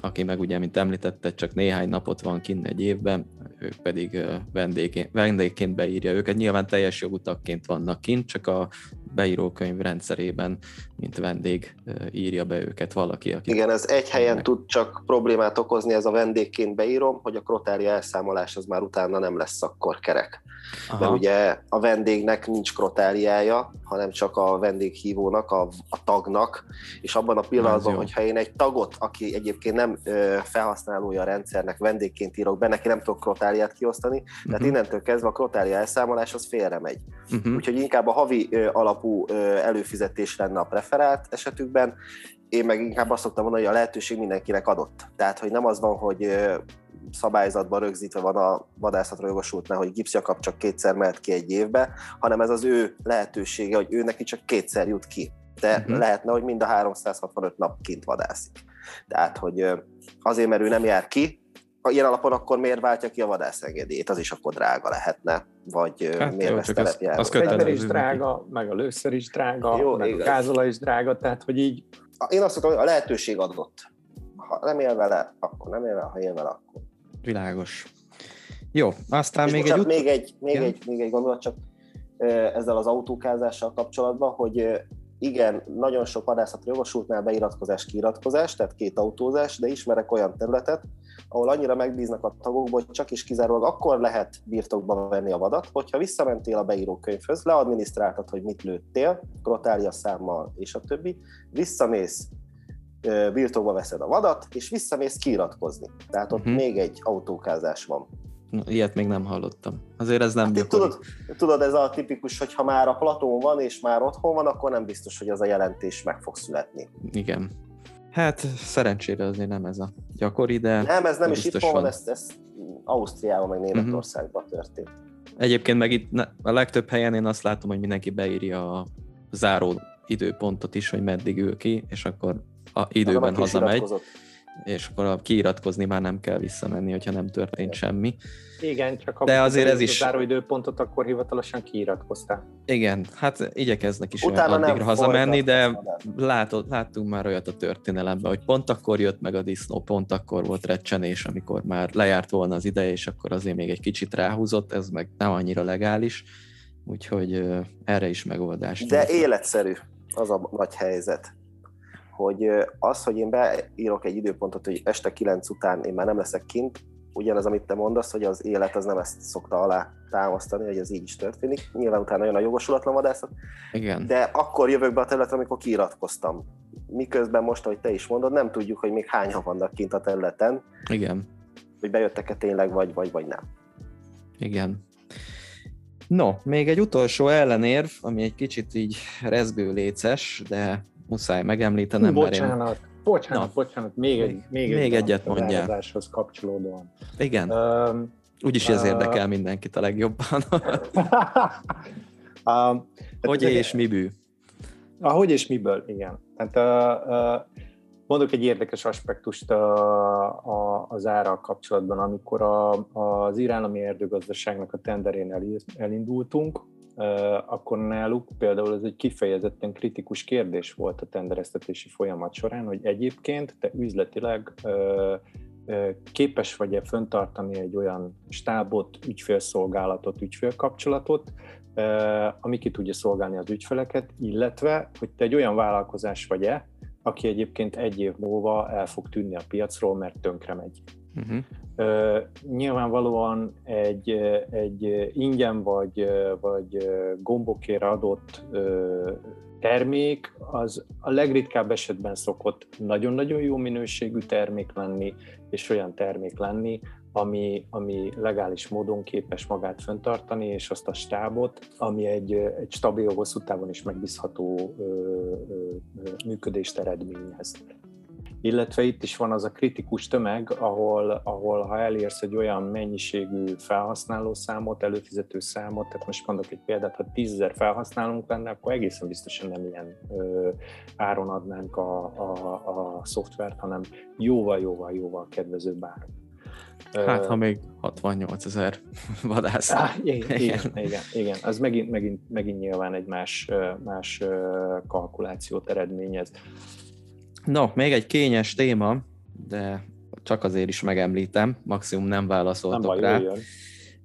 aki meg ugye, mint említette, csak néhány napot van kinn egy évben, ők pedig vendégként, vendégként beírja őket. Nyilván teljes jogutakként vannak kint, csak a beírókönyv rendszerében, mint vendég írja be őket valaki. Aki Igen, ez egy helyen meg... tud csak problémát okozni, ez a vendégként beírom, hogy a krotária elszámolás az már utána nem lesz akkor kerek. Aha. Mert ugye a vendégnek nincs krotáriája, hanem csak a vendéghívónak, a, a tagnak, és abban a pillanatban, hogyha én egy tagot, aki egyébként nem ö, felhasználója a rendszernek, vendégként írok be, neki nem tudok krotáriát kiosztani, uh-huh. tehát mhm. innentől kezdve a krotária elszámolás az félre megy. Uh-huh. Úgyhogy inkább a havi ö, alapú ö, előfizetés lenne a preferált esetükben, én meg inkább azt szoktam mondani, hogy a lehetőség mindenkinek adott. Tehát, hogy nem az van, hogy szabályzatban rögzítve van a vadászatra jogosultnál, hogy gipszjakap csak kétszer mehet ki egy évbe, hanem ez az ő lehetősége, hogy ő neki csak kétszer jut ki. De uh-huh. lehetne, hogy mind a 365 nap kint vadászik. Tehát, hogy azért, mert ő nem jár ki, ha ilyen alapon akkor miért váltja ki a vadászengedélyét? Az is akkor drága lehetne, vagy hát miért vesz telepjáró? Az, az is drága, meg a lőszer is drága, jó, meg igaz. a gázola is drága, tehát hogy így... Én azt mondom, hogy a lehetőség adott. Ha nem él vele, akkor nem él vele, ha él vele, akkor Világos. Jó, aztán És még egy, ut- még egy... Még egy, még egy gondolat csak ezzel az autókázással kapcsolatban, hogy igen, nagyon sok vadászatra jogosultnál beiratkozás, kiiratkozás, tehát két autózás, de ismerek olyan területet, ahol annyira megbíznak a tagokból, hogy csak is kizárólag akkor lehet birtokba venni a vadat, hogyha visszamentél a beírókönyvhöz, leadminisztráltad, hogy mit lőttél, krotália számmal és a többi, visszamész birtokba veszed a vadat, és visszamész kiiratkozni. Tehát ott uh-huh. még egy autókázás van. Na, ilyet még nem hallottam. Azért ez nem hát, tudod, tudod, ez a tipikus, hogy ha már a platón van, és már otthon van, akkor nem biztos, hogy az a jelentés meg fog születni. Igen. Hát szerencsére azért nem ez a gyakori, de... Nem, ez nem is itt van, ez, ez Ausztriában, meg Németországban uh-huh. történt. Egyébként meg itt a legtöbb helyen én azt látom, hogy mindenki beírja a záró időpontot is, hogy meddig ül ki, és akkor a időben hazamegy. És akkor a kiiratkozni már nem kell visszamenni, hogyha nem történt semmi. Igen, csak de azért ez is... A időpontot, akkor hivatalosan kiiratkoztál. Igen, hát igyekeznek is Utána addigra hazamenni, de látod, láttunk már olyat a történelemben, hogy pont akkor jött meg a disznó, pont akkor volt recsenés, amikor már lejárt volna az ideje, és akkor azért még egy kicsit ráhúzott, ez meg nem annyira legális, úgyhogy erre is megoldás. De életszerű az a nagy helyzet hogy az, hogy én beírok egy időpontot, hogy este 9 után én már nem leszek kint, ugyanaz, amit te mondasz, hogy az élet az nem ezt szokta alá támasztani, hogy ez így is történik. Nyilván utána jön a jogosulatlan vadászat. Igen. De akkor jövök be a területre, amikor kiiratkoztam. Miközben most, ahogy te is mondod, nem tudjuk, hogy még hányan vannak kint a területen. Igen. Hogy bejöttek-e tényleg, vagy, vagy, vagy nem. Igen. No, még egy utolsó ellenérv, ami egy kicsit így rezgőléces, de muszáj megemlítenem. Bocsánat, mert én... bocsánat, Na, bocsánat, még, egy, még, még egy egyet mondjál. kapcsolódóan. Igen, um, úgyis ez uh, érdekel mindenkit a legjobban. um, hogy és mibű? Ahogy és miből, igen. Tehát, uh, uh, mondok egy érdekes aspektust a, a, az árral kapcsolatban, amikor a, az irállami erdőgazdaságnak a tenderén elindultunk, akkor náluk például ez egy kifejezetten kritikus kérdés volt a tendereztetési folyamat során, hogy egyébként te üzletileg képes vagy-e föntartani egy olyan stábot, ügyfélszolgálatot, ügyfélkapcsolatot, ami ki tudja szolgálni az ügyfeleket, illetve, hogy te egy olyan vállalkozás vagy-e, aki egyébként egy év múlva el fog tűnni a piacról, mert tönkre megy. Uh-huh. Uh, nyilvánvalóan egy, egy ingyen vagy, vagy gombokért adott termék az a legritkább esetben szokott nagyon-nagyon jó minőségű termék lenni, és olyan termék lenni, ami, ami legális módon képes magát fenntartani, és azt a stábot, ami egy, egy stabil, hosszú távon is megbízható ö, ö, működést eredményez illetve itt is van az a kritikus tömeg, ahol, ahol ha elérsz egy olyan mennyiségű felhasználó számot, előfizető számot, tehát most mondok egy példát, ha tízezer felhasználónk lenne, akkor egészen biztosan nem ilyen ö, áron adnánk a, a, a szoftvert, hanem jóval-jóval-jóval kedvezőbb áron. Hát, ha még 68 ezer vadász. Ah, igen, igen, igen, igen. Az megint, megint, megint nyilván egy más, más kalkulációt eredményez. No, még egy kényes téma, de csak azért is megemlítem, maximum nem válaszoltok nem baj, rá, jöjjön.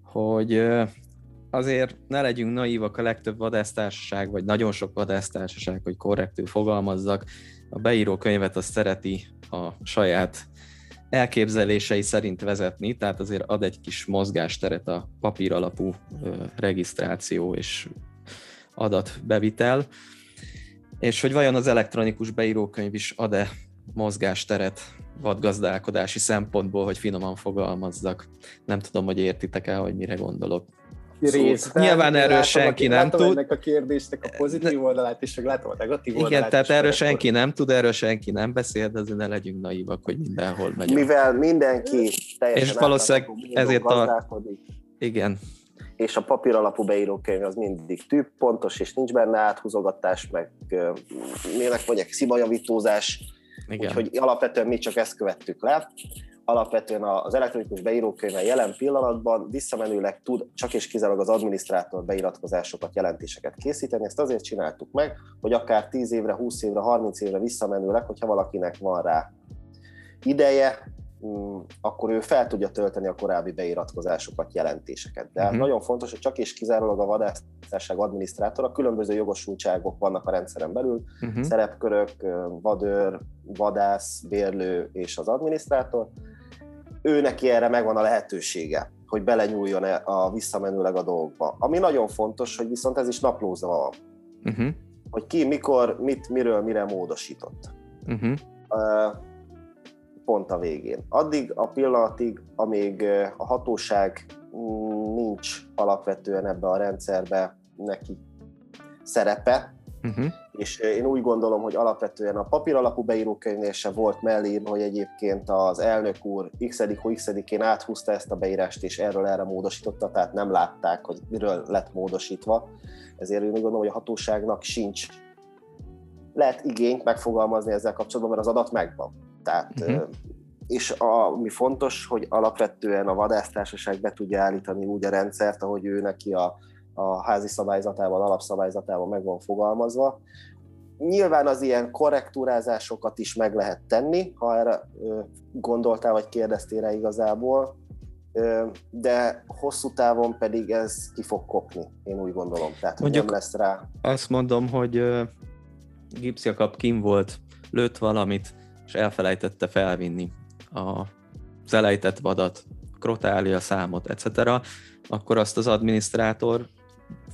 hogy azért ne legyünk naívak a legtöbb vadásztársaság, vagy nagyon sok vadásztársaság, hogy korrektül fogalmazzak, a beíró könyvet azt szereti a saját elképzelései szerint vezetni, tehát azért ad egy kis mozgásteret a papír alapú regisztráció és adatbevitel és hogy vajon az elektronikus beírókönyv is ad-e mozgásteret vadgazdálkodási szempontból, hogy finoman fogalmazzak. Nem tudom, hogy értitek el, hogy mire gondolok. Részben, Nyilván erről látom, senki nem tud. ennek a kérdésnek a pozitív oldalát, és látom a negatív oldalát. Igen, tehát erről senki nem tud, erről senki nem beszél, de azért ne legyünk naívak, hogy mindenhol megy. Mivel mindenki teljesen És valószínűleg ezért a... Igen, és a papír alapú beírókönyv az mindig tűp, pontos, és nincs benne áthúzogatás, meg minek mondják, szimajavítózás, úgyhogy alapvetően mi csak ezt követtük le. Alapvetően az elektronikus beírókönyv jelen pillanatban visszamenőleg tud csak és kizárólag az adminisztrátor beiratkozásokat, jelentéseket készíteni. Ezt azért csináltuk meg, hogy akár 10 évre, 20 évre, 30 évre visszamenőleg, hogyha valakinek van rá ideje, akkor ő fel tudja tölteni a korábbi beiratkozásokat, jelentéseket. De uh-huh. nagyon fontos, hogy csak és kizárólag a vadásztárság adminisztrátora, különböző jogosultságok vannak a rendszeren belül, uh-huh. szerepkörök, vadőr, vadász, bérlő és az adminisztrátor. Ő neki erre megvan a lehetősége, hogy belenyúljon e a visszamenőleg a dolgokba. Ami nagyon fontos, hogy viszont ez is naplózva van. Uh-huh. Hogy ki, mikor, mit, miről, mire módosított. Uh-huh. Uh, pont a végén. Addig a pillanatig, amíg a hatóság mm, nincs alapvetően ebbe a rendszerbe neki szerepe, uh-huh. és én úgy gondolom, hogy alapvetően a papír alapú beírókönyvnél sem volt mellé, hogy egyébként az elnök úr x x én áthúzta ezt a beírást, és erről erre módosította, tehát nem látták, hogy miről lett módosítva. Ezért én úgy gondolom, hogy a hatóságnak sincs lehet igényt megfogalmazni ezzel kapcsolatban, mert az adat megvan. Tehát uh-huh. és ami fontos, hogy alapvetően a vadásztársaság be tudja állítani úgy a rendszert, ahogy ő neki a, a házi szabályzatában, alapszabályzatában meg van fogalmazva. Nyilván az ilyen korrektúrázásokat is meg lehet tenni, ha erre gondoltál vagy kérdeztél rá igazából, de hosszú távon pedig ez ki fog kopni, én úgy gondolom. Tehát Mondjuk nem lesz rá. Azt mondom, hogy Gipsjakap kim volt, lőtt valamit, és elfelejtette felvinni a, az elejtett vadat, krotália számot, etc., akkor azt az adminisztrátor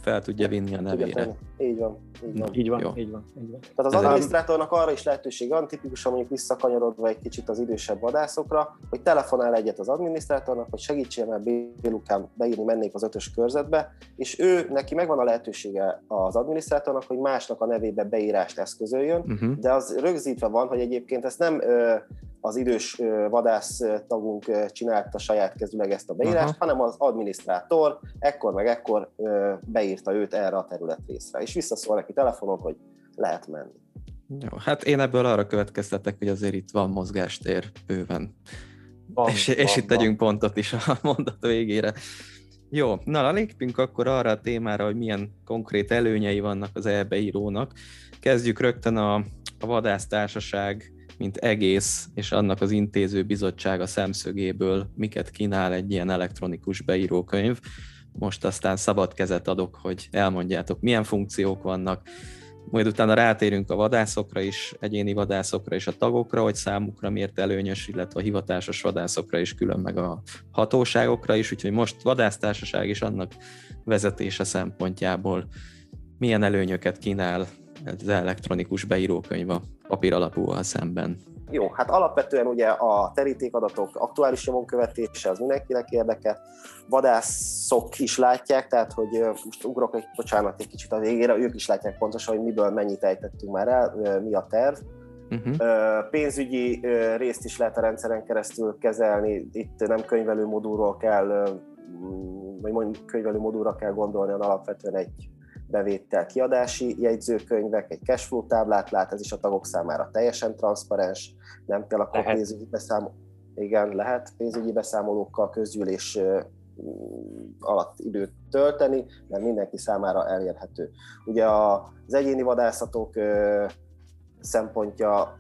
fel tudja vinni a nevére. Így van, így van. Így van, így van, így van. Tehát az adminisztrátornak arra is lehetőség van, tipikusan mondjuk visszakanyarodva egy kicsit az idősebb vadászokra, hogy telefonál egyet az adminisztrátornak, hogy segítsen már Bélukán beírni mennék az ötös körzetbe, és ő, neki megvan a lehetősége az adminisztrátornak, hogy másnak a nevébe beírást eszközöljön, uh-huh. de az rögzítve van, hogy egyébként ezt nem az idős vadász tagunk csinálta saját kezüleg ezt a beírást, Aha. hanem az adminisztrátor ekkor meg ekkor beírta őt erre a területrészre, és visszaszól neki telefonon, hogy lehet menni. Jó, hát én ebből arra következtetek, hogy azért itt van mozgástér bőven. Van, és, van, és itt van. tegyünk pontot is a mondat végére. Jó, na lépjünk akkor arra a témára, hogy milyen konkrét előnyei vannak az elbeírónak. Kezdjük rögtön a, a vadásztársaság mint egész, és annak az intéző bizottsága szemszögéből miket kínál egy ilyen elektronikus beírókönyv. Most aztán szabad kezet adok, hogy elmondjátok, milyen funkciók vannak, majd utána rátérünk a vadászokra is, egyéni vadászokra és a tagokra, hogy számukra miért előnyös, illetve a hivatásos vadászokra is, külön meg a hatóságokra is, úgyhogy most vadásztársaság is annak vezetése szempontjából milyen előnyöket kínál az elektronikus beírókönyv a papír alapúval szemben. Jó, hát alapvetően ugye a terítékadatok aktuális nyomon követése az mindenkinek érdeke. Vadászok is látják, tehát hogy most ugrok egy, bocsánat, egy kicsit a végére, ők is látják pontosan, hogy miből mennyit ejtettünk már el, mi a terv. Uh-huh. Pénzügyi részt is lehet a rendszeren keresztül kezelni, itt nem könyvelő modulról kell, vagy mondjuk könyvelő modulra kell gondolni, hanem alapvetően egy bevétel kiadási jegyzőkönyvek, egy cashflow táblát lát, ez is a tagok számára teljesen transzparens, nem kell akkor lehet. pénzügyi beszámoló, igen, lehet pénzügyi beszámolókkal közgyűlés alatt időt tölteni, mert mindenki számára elérhető. Ugye az egyéni vadászatok szempontja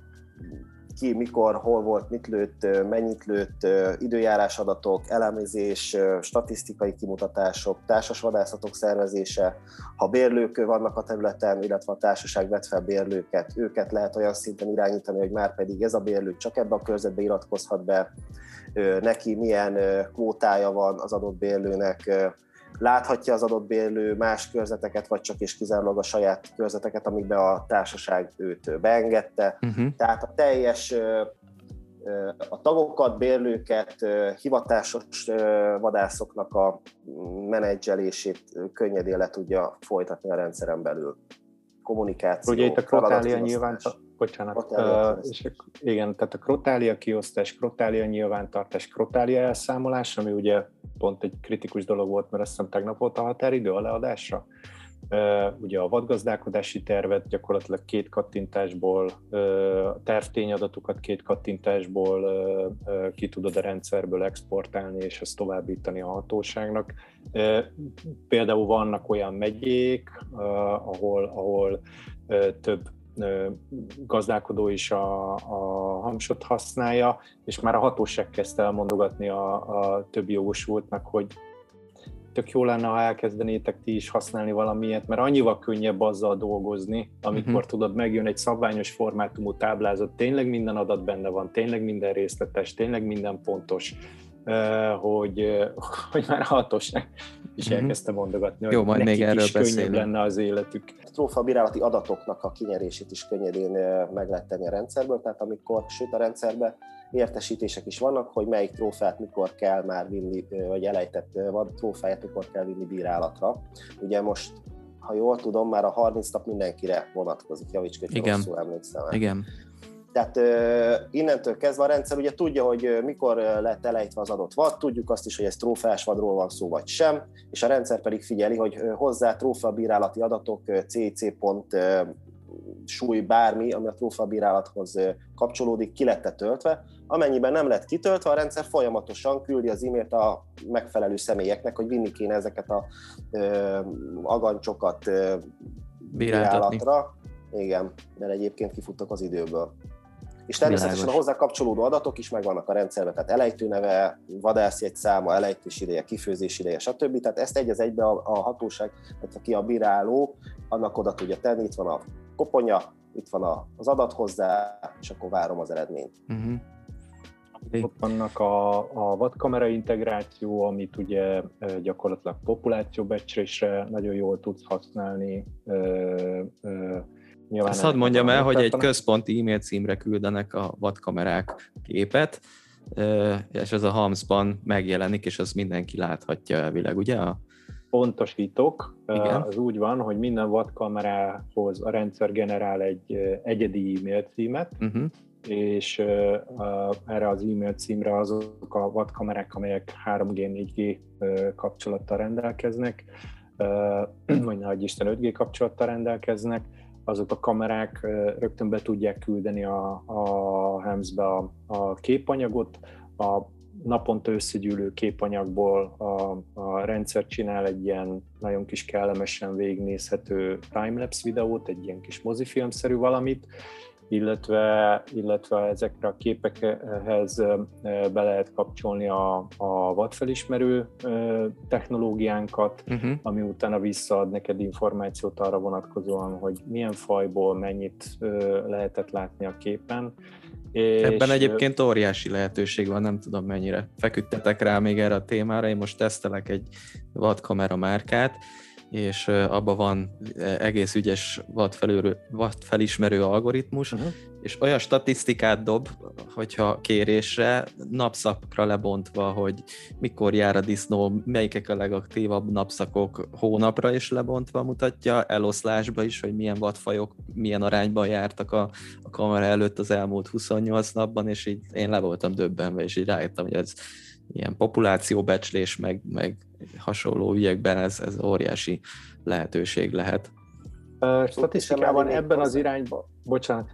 ki, mikor, hol volt, mit lőtt, mennyit lőtt, időjárás adatok, elemzés, statisztikai kimutatások, társas vadászatok szervezése, ha bérlők vannak a területen, illetve a társaság vett fel bérlőket, őket lehet olyan szinten irányítani, hogy már pedig ez a bérlő csak ebbe a körzetbe iratkozhat be, neki milyen kvótája van az adott bérlőnek, láthatja az adott bérlő más körzeteket, vagy csak és kizárólag a saját körzeteket, amikbe a társaság őt beengedte. Uh-huh. Tehát a teljes a tagokat, bérlőket, hivatásos vadászoknak a menedzselését könnyedén le tudja folytatni a rendszeren belül. Kommunikáció. Ugye itt a krotália nyilván, bocsánat, uh, és igen, tehát a krotália kiosztás, krotália nyilvántartás, krotália elszámolás, ami ugye pont egy kritikus dolog volt, mert azt hiszem tegnap volt a határidő a leadásra. Ugye a vadgazdálkodási tervet gyakorlatilag két kattintásból, tervtényadatokat két kattintásból ki tudod a rendszerből exportálni, és ezt továbbítani a hatóságnak. Például vannak olyan megyék, ahol, ahol több gazdálkodó is a, a hamsot használja, és már a hatóság kezdte elmondogatni a, a többi jogosultnak, hogy tök jó lenne, ha elkezdenétek ti is használni valamilyet, mert annyival könnyebb azzal dolgozni, amikor uh-huh. tudod, megjön egy szabványos formátumú táblázat, tényleg minden adat benne van, tényleg minden részletes, tényleg minden pontos, hogy, hogy már hatóság is uh-huh. elkezdte mondogatni, hogy Jó, majd még erről is könnyebb lenne az életük. A trófa bírálati adatoknak a kinyerését is könnyedén meg lehet tenni a rendszerből, tehát amikor, sőt a rendszerben értesítések is vannak, hogy melyik trófát mikor kell már vinni, vagy elejtett vad trófáját mikor kell vinni bírálatra. Ugye most ha jól tudom, már a 30 nap mindenkire vonatkozik, javíts, hogy Igen. rosszul emlékszem. Igen. Tehát innentől kezdve a rendszer ugye tudja, hogy mikor lett elejtve az adott vad, tudjuk azt is, hogy ez trófás vadról van szó vagy sem, és a rendszer pedig figyeli, hogy hozzá trófa bírálati adatok CC pont súly, bármi, ami a trófabírálathoz kapcsolódik, ki lett töltve. Amennyiben nem lett kitöltve, a rendszer folyamatosan küldi az e-mailt a megfelelő személyeknek, hogy vinni kéne ezeket a ö, agancsokat ö, bírálatra. Igen, mert egyébként kifuttak az időből. És természetesen Világos. a hozzá kapcsolódó adatok is megvannak a rendszerben, tehát elejtőneve, vadászjegy száma, elejtés ideje, kifőzés ideje, stb. Tehát ezt egy az egybe a, a hatóság, tehát aki a bíráló, annak oda tudja tenni, itt van a koponya, itt van az adat hozzá, és akkor várom az eredményt. Uh-huh. Ott vannak a, a vadkamera integráció, amit ugye gyakorlatilag populációbecslésre nagyon jól tudsz használni. Ö, ö, Nyilván Azt hadd mondjam el, hogy egy központi e-mail címre küldenek a vadkamerák képet, és ez a Hamsban megjelenik, és azt mindenki láthatja elvileg, ugye? Pontosítok, Igen. az úgy van, hogy minden vadkamerához a rendszer generál egy egyedi e-mail címet, uh-huh. és erre az e-mail címre azok a vadkamerák, amelyek 3G, 4G kapcsolattal rendelkeznek, vagy nagy Isten 5G kapcsolattal rendelkeznek, azok a kamerák rögtön be tudják küldeni a, a HEMS-be a, a képanyagot, a naponta összegyűlő képanyagból a, a rendszer csinál egy ilyen nagyon kis kellemesen végignézhető timelapse videót, egy ilyen kis mozifilmszerű valamit, illetve, illetve ezekre a képekhez be lehet kapcsolni a, a vadfelismerő technológiánkat, uh-huh. ami utána visszaad neked információt arra vonatkozóan, hogy milyen fajból mennyit lehetett látni a képen. És Ebben egyébként óriási lehetőség van, nem tudom mennyire feküdtetek rá még erre a témára, én most tesztelek egy vadkamera márkát, és abban van egész ügyes vadfelismerő algoritmus, uh-huh. és olyan statisztikát dob, hogyha kérésre, napszakra lebontva, hogy mikor jár a disznó, melyikek a legaktívabb napszakok hónapra is lebontva mutatja, eloszlásba is, hogy milyen vadfajok milyen arányban jártak a, a kamera előtt az elmúlt 28 napban, és így én le voltam döbbenve, és így rájöttem, hogy ez ilyen populációbecslés, meg, meg hasonló ügyekben ez, ez óriási lehetőség lehet. Statisztikában ebben az irányban, bocsánat.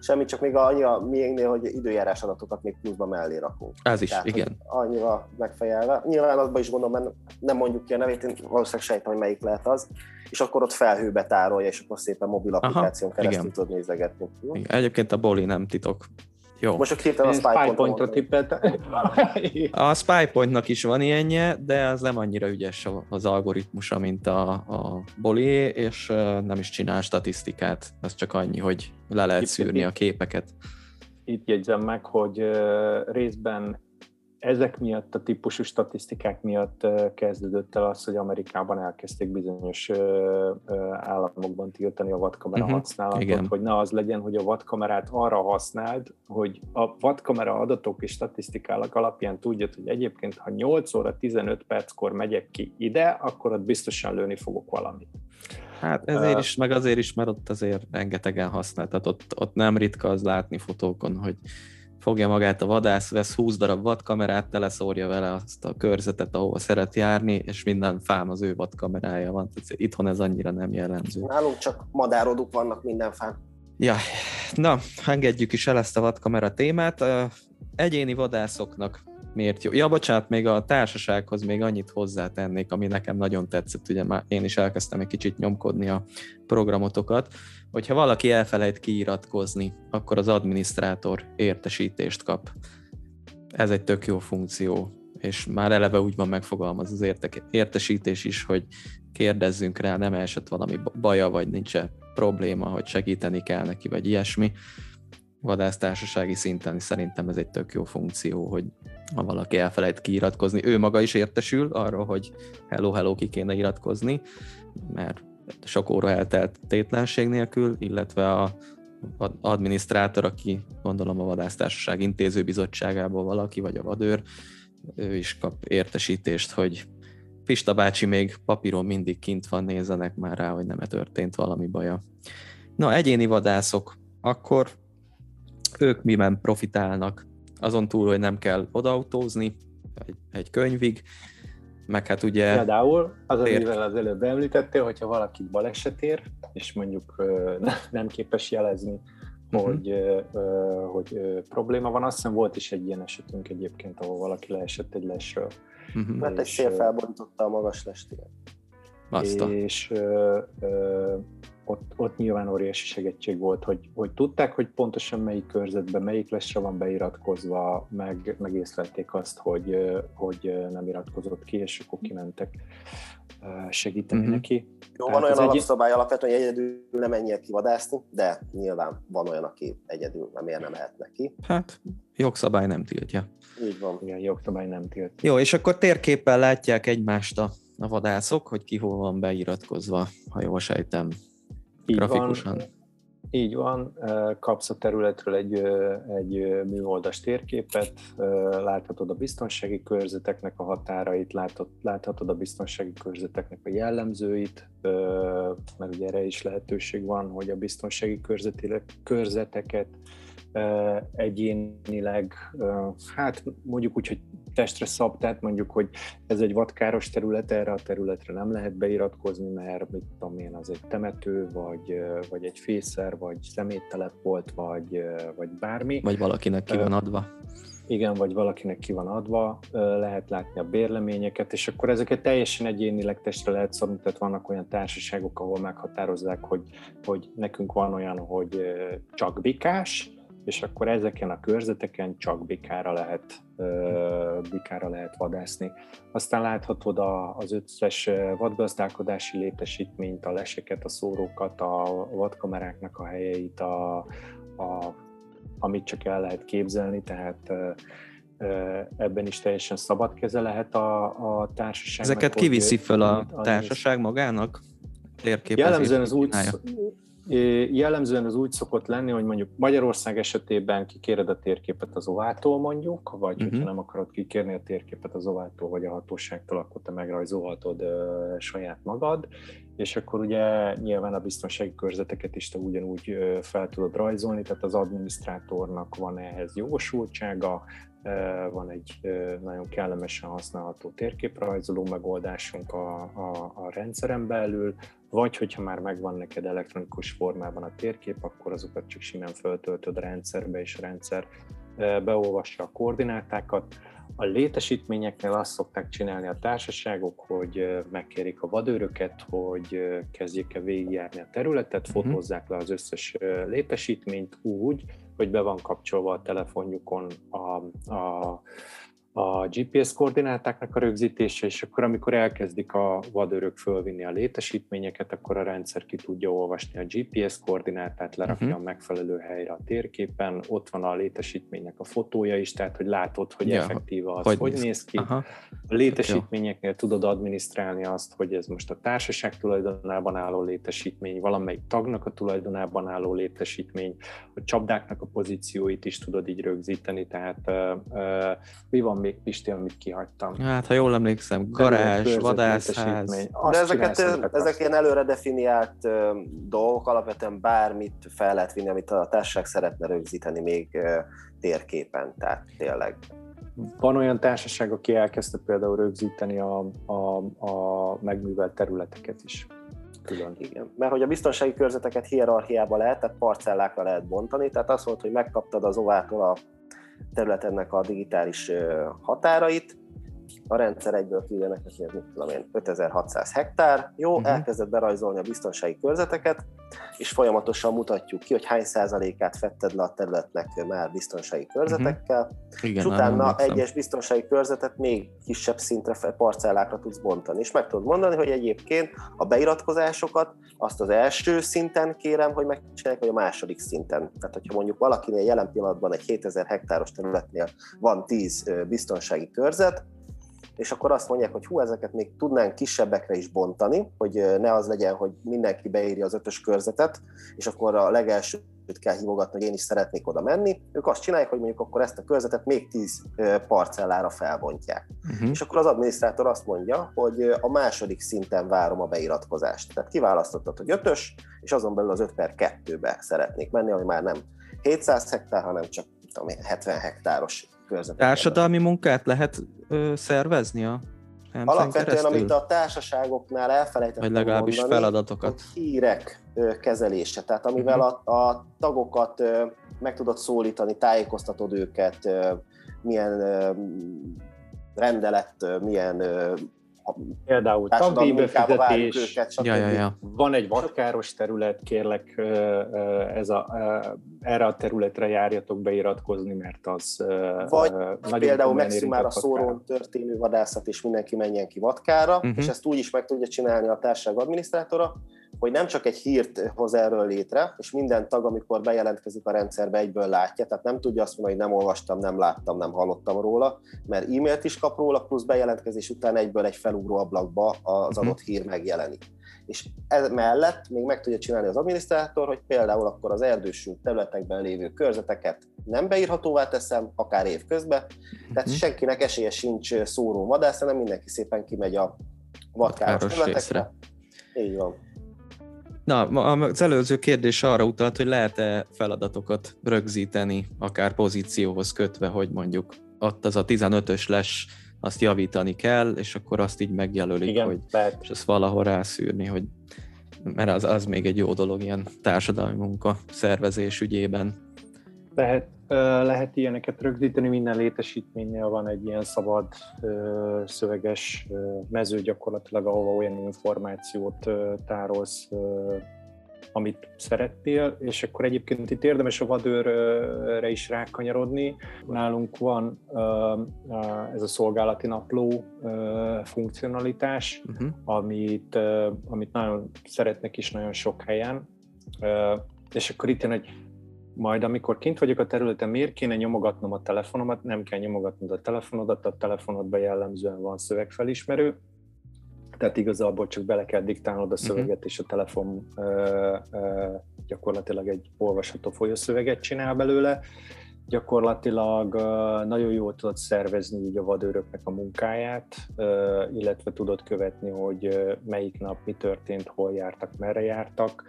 Semmi, csak még annyi a miénknél, hogy időjárás adatokat még pluszba mellé rakunk. Ez is, Tehát, igen. Annyira megfejelve. Nyilván azban is gondolom, mert nem mondjuk ki a nevét, én valószínűleg sejtem, hogy melyik lehet az, és akkor ott felhőbe tárolja, és akkor szépen mobil applikáción keresztül tud nézegetni. Igen. Egyébként a Boli nem titok jó. Most csak hirtelen a SpyPoint-ra tippeltem. A SpyPointnak is van ilyenje, de az nem annyira ügyes az algoritmusa, mint a, a Boli, és nem is csinál statisztikát. Ez csak annyi, hogy le lehet itt, szűrni itt, a képeket. Itt jegyzem meg, hogy részben ezek miatt, a típusú statisztikák miatt kezdődött el az, hogy Amerikában elkezdték bizonyos államokban tiltani a vadkamera uh-huh, használatot, igen. hogy ne az legyen, hogy a vadkamerát arra használd, hogy a vadkamera adatok és statisztikálak alapján tudjad, hogy egyébként ha 8 óra 15 perckor megyek ki ide, akkor ott biztosan lőni fogok valamit. Hát ezért is, meg azért is, mert ott azért rengetegen használ, tehát ott, ott nem ritka az látni fotókon, hogy fogja magát a vadász, vesz 20 darab vadkamerát, teleszórja vele azt a körzetet, ahol szeret járni, és minden fám az ő vadkamerája van. Tehát itthon ez annyira nem jellemző. Nálunk csak madároduk vannak minden fán. Ja, na, engedjük is el ezt a vadkamera témát. Egyéni vadászoknak miért jó. Ja, bocsánat, még a társasághoz még annyit hozzátennék, ami nekem nagyon tetszett, ugye már én is elkezdtem egy kicsit nyomkodni a programotokat, hogyha valaki elfelejt kiiratkozni, akkor az adminisztrátor értesítést kap. Ez egy tök jó funkció, és már eleve úgy van megfogalmaz az érte- értesítés is, hogy kérdezzünk rá, nem esett valami baja, vagy nincs -e probléma, hogy segíteni kell neki, vagy ilyesmi vadásztársasági szinten szerintem ez egy tök jó funkció, hogy ha valaki elfelejt kiiratkozni, ő maga is értesül arról, hogy hello, hello, ki kéne iratkozni, mert sok óra eltelt tétlenség nélkül, illetve a adminisztrátor, aki gondolom a vadásztársaság intézőbizottságából valaki, vagy a vadőr, ő is kap értesítést, hogy Pista bácsi még papíron mindig kint van, nézzenek már rá, hogy nem történt valami baja. Na, egyéni vadászok, akkor ők miben profitálnak, azon túl, hogy nem kell odautózni egy, egy könyvig, meg hát ugye... Például az, amivel az előbb említettél, hogyha valakit baleset ér, és mondjuk nem képes jelezni, uh-huh. hogy, hogy probléma van. Azt hiszem volt is egy ilyen esetünk egyébként, ahol valaki leesett egy lesről. Uh-huh. Mert egy szél felborította a magas lestét. És ö, ö, ott, ott nyilván óriási segítség volt, hogy, hogy tudták, hogy pontosan melyik körzetben, melyik lesre van beiratkozva, meg, meg észlelték azt, hogy, hogy nem iratkozott ki, és akkor kimentek segíteni mm-hmm. neki. Jó, Tehát van olyan alapszabály egy... alapvetően, hogy egyedül nem menjél ki vadászni, de nyilván van olyan, aki egyedül nem miért nem mehet neki. Hát jogszabály nem tiltja. Így van. Igen, jogszabály nem tiltja. Jó, és akkor térképpel látják egymást a, a vadászok, hogy ki hol van beiratkozva, ha jól sejtem. Így grafikusan. Van, így van, kapsz a területről egy, egy műholdas térképet, láthatod a biztonsági körzeteknek a határait, láthatod, láthatod a biztonsági körzeteknek a jellemzőit, mert ugye erre is lehetőség van, hogy a biztonsági körzeteket egyénileg, hát mondjuk úgy, hogy testre szab, tehát mondjuk, hogy ez egy vadkáros terület, erre a területre nem lehet beiratkozni, mert mit tudom én, az egy temető, vagy, vagy egy fészer, vagy szeméttelep volt, vagy, vagy bármi. Vagy valakinek ki van adva. Igen, vagy valakinek ki van adva, lehet látni a bérleményeket, és akkor ezeket teljesen egyénileg testre lehet szabni, tehát vannak olyan társaságok, ahol meghatározzák, hogy, hogy nekünk van olyan, hogy csak bikás, és akkor ezeken a körzeteken csak bikára lehet, bikára lehet vadászni. Aztán láthatod az összes vadgazdálkodási létesítményt, a leseket, a szórókat, a vadkameráknak a helyeit, a, a, amit csak el lehet képzelni, tehát ebben is teljesen szabad keze lehet a, a társaság. Ezeket kiviszi föl a társaság magának? Jellemzően az úgy, Jellemzően az úgy szokott lenni, hogy mondjuk Magyarország esetében kikéred a térképet az ovától mondjuk, vagy uh-huh. hogyha nem akarod kikérni a térképet az ovától vagy a hatóságtól, akkor te megrajzolhatod uh, saját magad, és akkor ugye nyilván a biztonsági körzeteket is te ugyanúgy uh, fel tudod rajzolni, tehát az adminisztrátornak van ehhez jogosultsága, van egy nagyon kellemesen használható térképrajzoló megoldásunk a, a, a rendszeren belül, vagy hogyha már megvan neked elektronikus formában a térkép, akkor azokat csak simán föltöltöd a rendszerbe, és a rendszer beolvassa a koordinátákat. A létesítményeknél azt szokták csinálni a társaságok, hogy megkérik a vadőröket, hogy kezdjék el végigjárni a területet, mhm. fotózzák le az összes létesítményt úgy, hogy be van kapcsolva a telefonjukon a, a a GPS koordinátáknak a rögzítése, és akkor amikor elkezdik a vadőrök fölvinni a létesítményeket, akkor a rendszer ki tudja olvasni a GPS koordinátát, lerakja uh-huh. a megfelelő helyre a térképen, ott van a létesítménynek a fotója is, tehát hogy látod, hogy ja, effektíva az, hogy, hogy néz, néz ki. Aha. A létesítményeknél tudod adminisztrálni azt, hogy ez most a társaság tulajdonában álló létesítmény, valamelyik tagnak a tulajdonában álló létesítmény, a csapdáknak a pozícióit is tudod így rögzíteni, tehát uh, uh, mi van még Pisti, amit kihagytam. Hát, ha jól emlékszem, garázs, vadászház. De ezeket, ezek ilyen előre definiált uh, dolgok, alapvetően bármit fel lehet vinni, amit a társaság szeretne rögzíteni még térképen, tehát tényleg. Van olyan társaság, aki elkezdte például rögzíteni a, a, a megművelt területeket is. Külön. Igen, mert hogy a biztonsági körzeteket hierarchiába lehet, tehát parcellákra lehet bontani, tehát azt volt, hogy megkaptad az ovától a területennek a digitális határait, a rendszer egyből kívül neked, hogy mit tudom én, 5600 hektár, jó, uh-huh. elkezdett berajzolni a biztonsági körzeteket, és folyamatosan mutatjuk ki, hogy hány százalékát fetted le a területnek már biztonsági körzetekkel, uh-huh. Igen, és utána egyes biztonsági körzetet még kisebb szintre, parcellákra tudsz bontani, és meg tudod mondani, hogy egyébként a beiratkozásokat azt az első szinten kérem, hogy megcsinálják, vagy a második szinten. Tehát, hogyha mondjuk valakinél jelen pillanatban egy 7000 hektáros területnél van 10 biztonsági körzet, és akkor azt mondják, hogy hú, ezeket még tudnánk kisebbekre is bontani, hogy ne az legyen, hogy mindenki beírja az ötös körzetet, és akkor a legelső kell hívogatni, hogy én is szeretnék oda menni. Ők azt csinálják, hogy mondjuk akkor ezt a körzetet még 10 parcellára felbontják. Uh-huh. És akkor az adminisztrátor azt mondja, hogy a második szinten várom a beiratkozást. Tehát kiválasztottad, hogy ötös, és azon belül az 5 per 2-be szeretnék menni, ami már nem 700 hektár, hanem csak tudom, 70 hektáros körzeteken. Társadalmi munkát lehet ö, szervezni a Alapvetően, keresztül? amit a társaságoknál elfelejtettem Vagy legalábbis mondani, feladatokat. hírek kezelése, tehát amivel uh-huh. a, a tagokat meg tudod szólítani, tájékoztatod őket, milyen rendelet, milyen Például tagdíj befizetés, ja, ja, ja. van egy vadkáros terület, kérlek ez a, erre a területre járjatok beiratkozni, mert az Vagy például megszűn már a szórón történő vadászat, és mindenki menjen ki vadkára, uh-huh. és ezt úgy is meg tudja csinálni a társaság adminisztrátora, hogy nem csak egy hírt hoz erről létre, és minden tag, amikor bejelentkezik a rendszerbe, egyből látja, tehát nem tudja azt mondani, hogy nem olvastam, nem láttam, nem hallottam róla, mert e-mailt is kap róla, plusz bejelentkezés után egyből egy felugró ablakba az mhm. adott hír megjelenik. És ez mellett még meg tudja csinálni az adminisztrátor, hogy például akkor az erdősült területekben lévő körzeteket nem beírhatóvá teszem, akár év közben, tehát uh-huh. senkinek esélye sincs szóró vadász, hanem mindenki szépen kimegy a vadkáros területekre. Így van. Na, az előző kérdés arra utalt, hogy lehet-e feladatokat rögzíteni, akár pozícióhoz kötve, hogy mondjuk ott az a 15-ös lesz, azt javítani kell, és akkor azt így megjelölik, Igen, hogy lehet. és azt valahol rászűrni, hogy mert az, az még egy jó dolog ilyen társadalmi munka szervezés ügyében. Lehet, lehet ilyeneket rögzíteni, minden létesítménynél van egy ilyen szabad szöveges mező gyakorlatilag, ahova olyan információt tárolsz, amit szerettél, és akkor egyébként itt érdemes a vadőrre is rákanyarodni. Nálunk van ez a szolgálati napló funkcionalitás, uh-huh. amit, amit nagyon szeretnek is nagyon sok helyen, és akkor itt jön egy majd amikor kint vagyok a területen, miért kéne nyomogatnom a telefonomat? Nem kell nyomogatnod a telefonodat, a telefonodban jellemzően van szövegfelismerő, tehát igazából csak bele kell diktálnod a mhm. szöveget, uh-huh. és a telefon ö, ö, gyakorlatilag egy olvasható folyószöveget csinál belőle. Gyakorlatilag ö, nagyon jól tudod szervezni így a vadőröknek a munkáját, ö, illetve tudod követni, hogy melyik nap mi történt, hol jártak, merre jártak,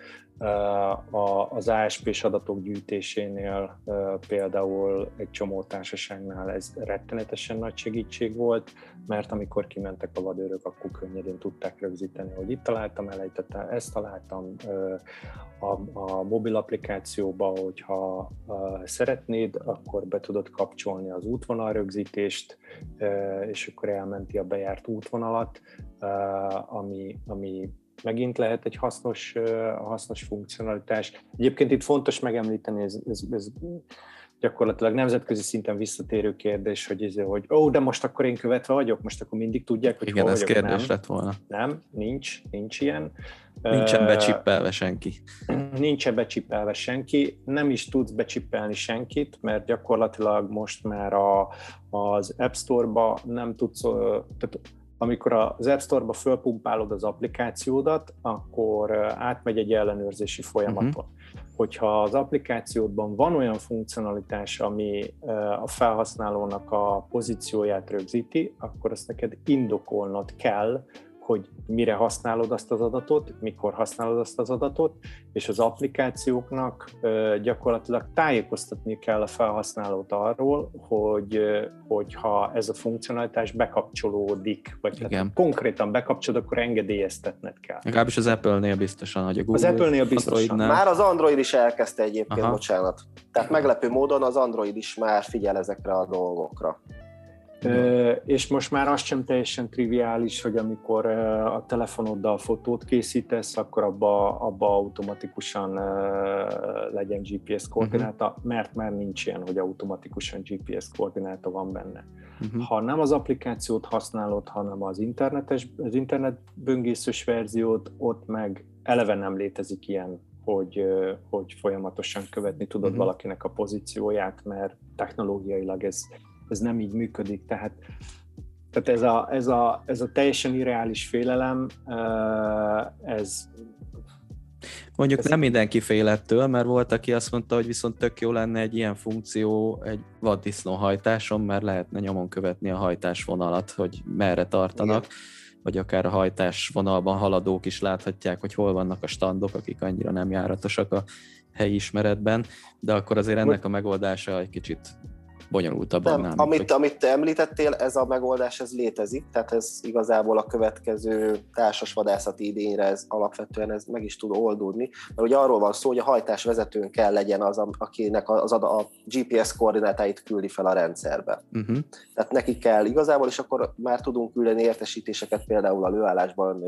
az ASP-s adatok gyűjtésénél például egy csomó társaságnál ez rettenetesen nagy segítség volt, mert amikor kimentek a vadőrök, akkor könnyedén tudták rögzíteni, hogy itt találtam, elejtettem, ezt találtam a, a mobil applikációba, hogyha szeretnéd, akkor be tudod kapcsolni az útvonal rögzítést, és akkor elmenti a bejárt útvonalat, ami, ami megint lehet egy hasznos, hasznos funkcionalitás. Egyébként itt fontos megemlíteni, ez, ez, ez gyakorlatilag nemzetközi szinten visszatérő kérdés, hogy, ez, hogy ó, oh, de most akkor én követve vagyok, most akkor mindig tudják, hogy Igen, hol ez vagyok. kérdés nem, lett volna. Nem, nincs, nincs ilyen. Nincsen becsippelve senki. Nincsen becsippelve senki, nem is tudsz becsippelni senkit, mert gyakorlatilag most már a, az App Store-ba nem tudsz, tehát amikor az App Store-ba fölpumpálod az applikációdat, akkor átmegy egy ellenőrzési folyamaton. Uh-huh. Hogyha az applikációdban van olyan funkcionalitás, ami a felhasználónak a pozícióját rögzíti, akkor azt neked indokolnod kell, hogy mire használod azt az adatot, mikor használod azt az adatot, és az applikációknak gyakorlatilag tájékoztatni kell a felhasználót arról, hogy, hogyha ez a funkcionalitás bekapcsolódik, vagy hát konkrétan bekapcsolod, akkor engedélyeztetned kell. Legalábbis az Apple-nél biztosan, hogy a Google, az Apple-nél biztosan. Már az Android is elkezdte egyébként, Aha. bocsánat. Tehát meglepő módon az Android is már figyel ezekre a dolgokra. És most már az sem teljesen triviális, hogy amikor a telefonoddal fotót készítesz, akkor abba, abba automatikusan legyen GPS koordináta, uh-huh. mert már nincs ilyen, hogy automatikusan GPS koordináta van benne. Uh-huh. Ha nem az applikációt használod, hanem az internetes, az internet böngészős verziót, ott meg eleve nem létezik ilyen hogy, hogy folyamatosan követni tudod uh-huh. valakinek a pozícióját, mert technológiailag ez ez nem így működik. Tehát, tehát ez, a, ez, a, ez a teljesen irreális félelem, ez Mondjuk ez nem mindenki fél ettől, mert volt, aki azt mondta, hogy viszont tök jó lenne egy ilyen funkció egy vaddisznó hajtáson, mert lehetne nyomon követni a hajtásvonalat, hogy merre tartanak, Igen. vagy akár a hajtásvonalban haladók is láthatják, hogy hol vannak a standok, akik annyira nem járatosak a helyi ismeretben, de akkor azért ennek a megoldása egy kicsit bonyolultabb Nem, annál, amit, hogy... amit te említettél, ez a megoldás, ez létezik, tehát ez igazából a következő társas vadászati idényre ez alapvetően ez meg is tud oldódni, mert ugye arról van szó, hogy a hajtás vezetőn kell legyen az, akinek az a, a GPS koordinátáit küldi fel a rendszerbe. Uh-huh. Tehát neki kell igazából, és akkor már tudunk küldeni értesítéseket például a lőállásban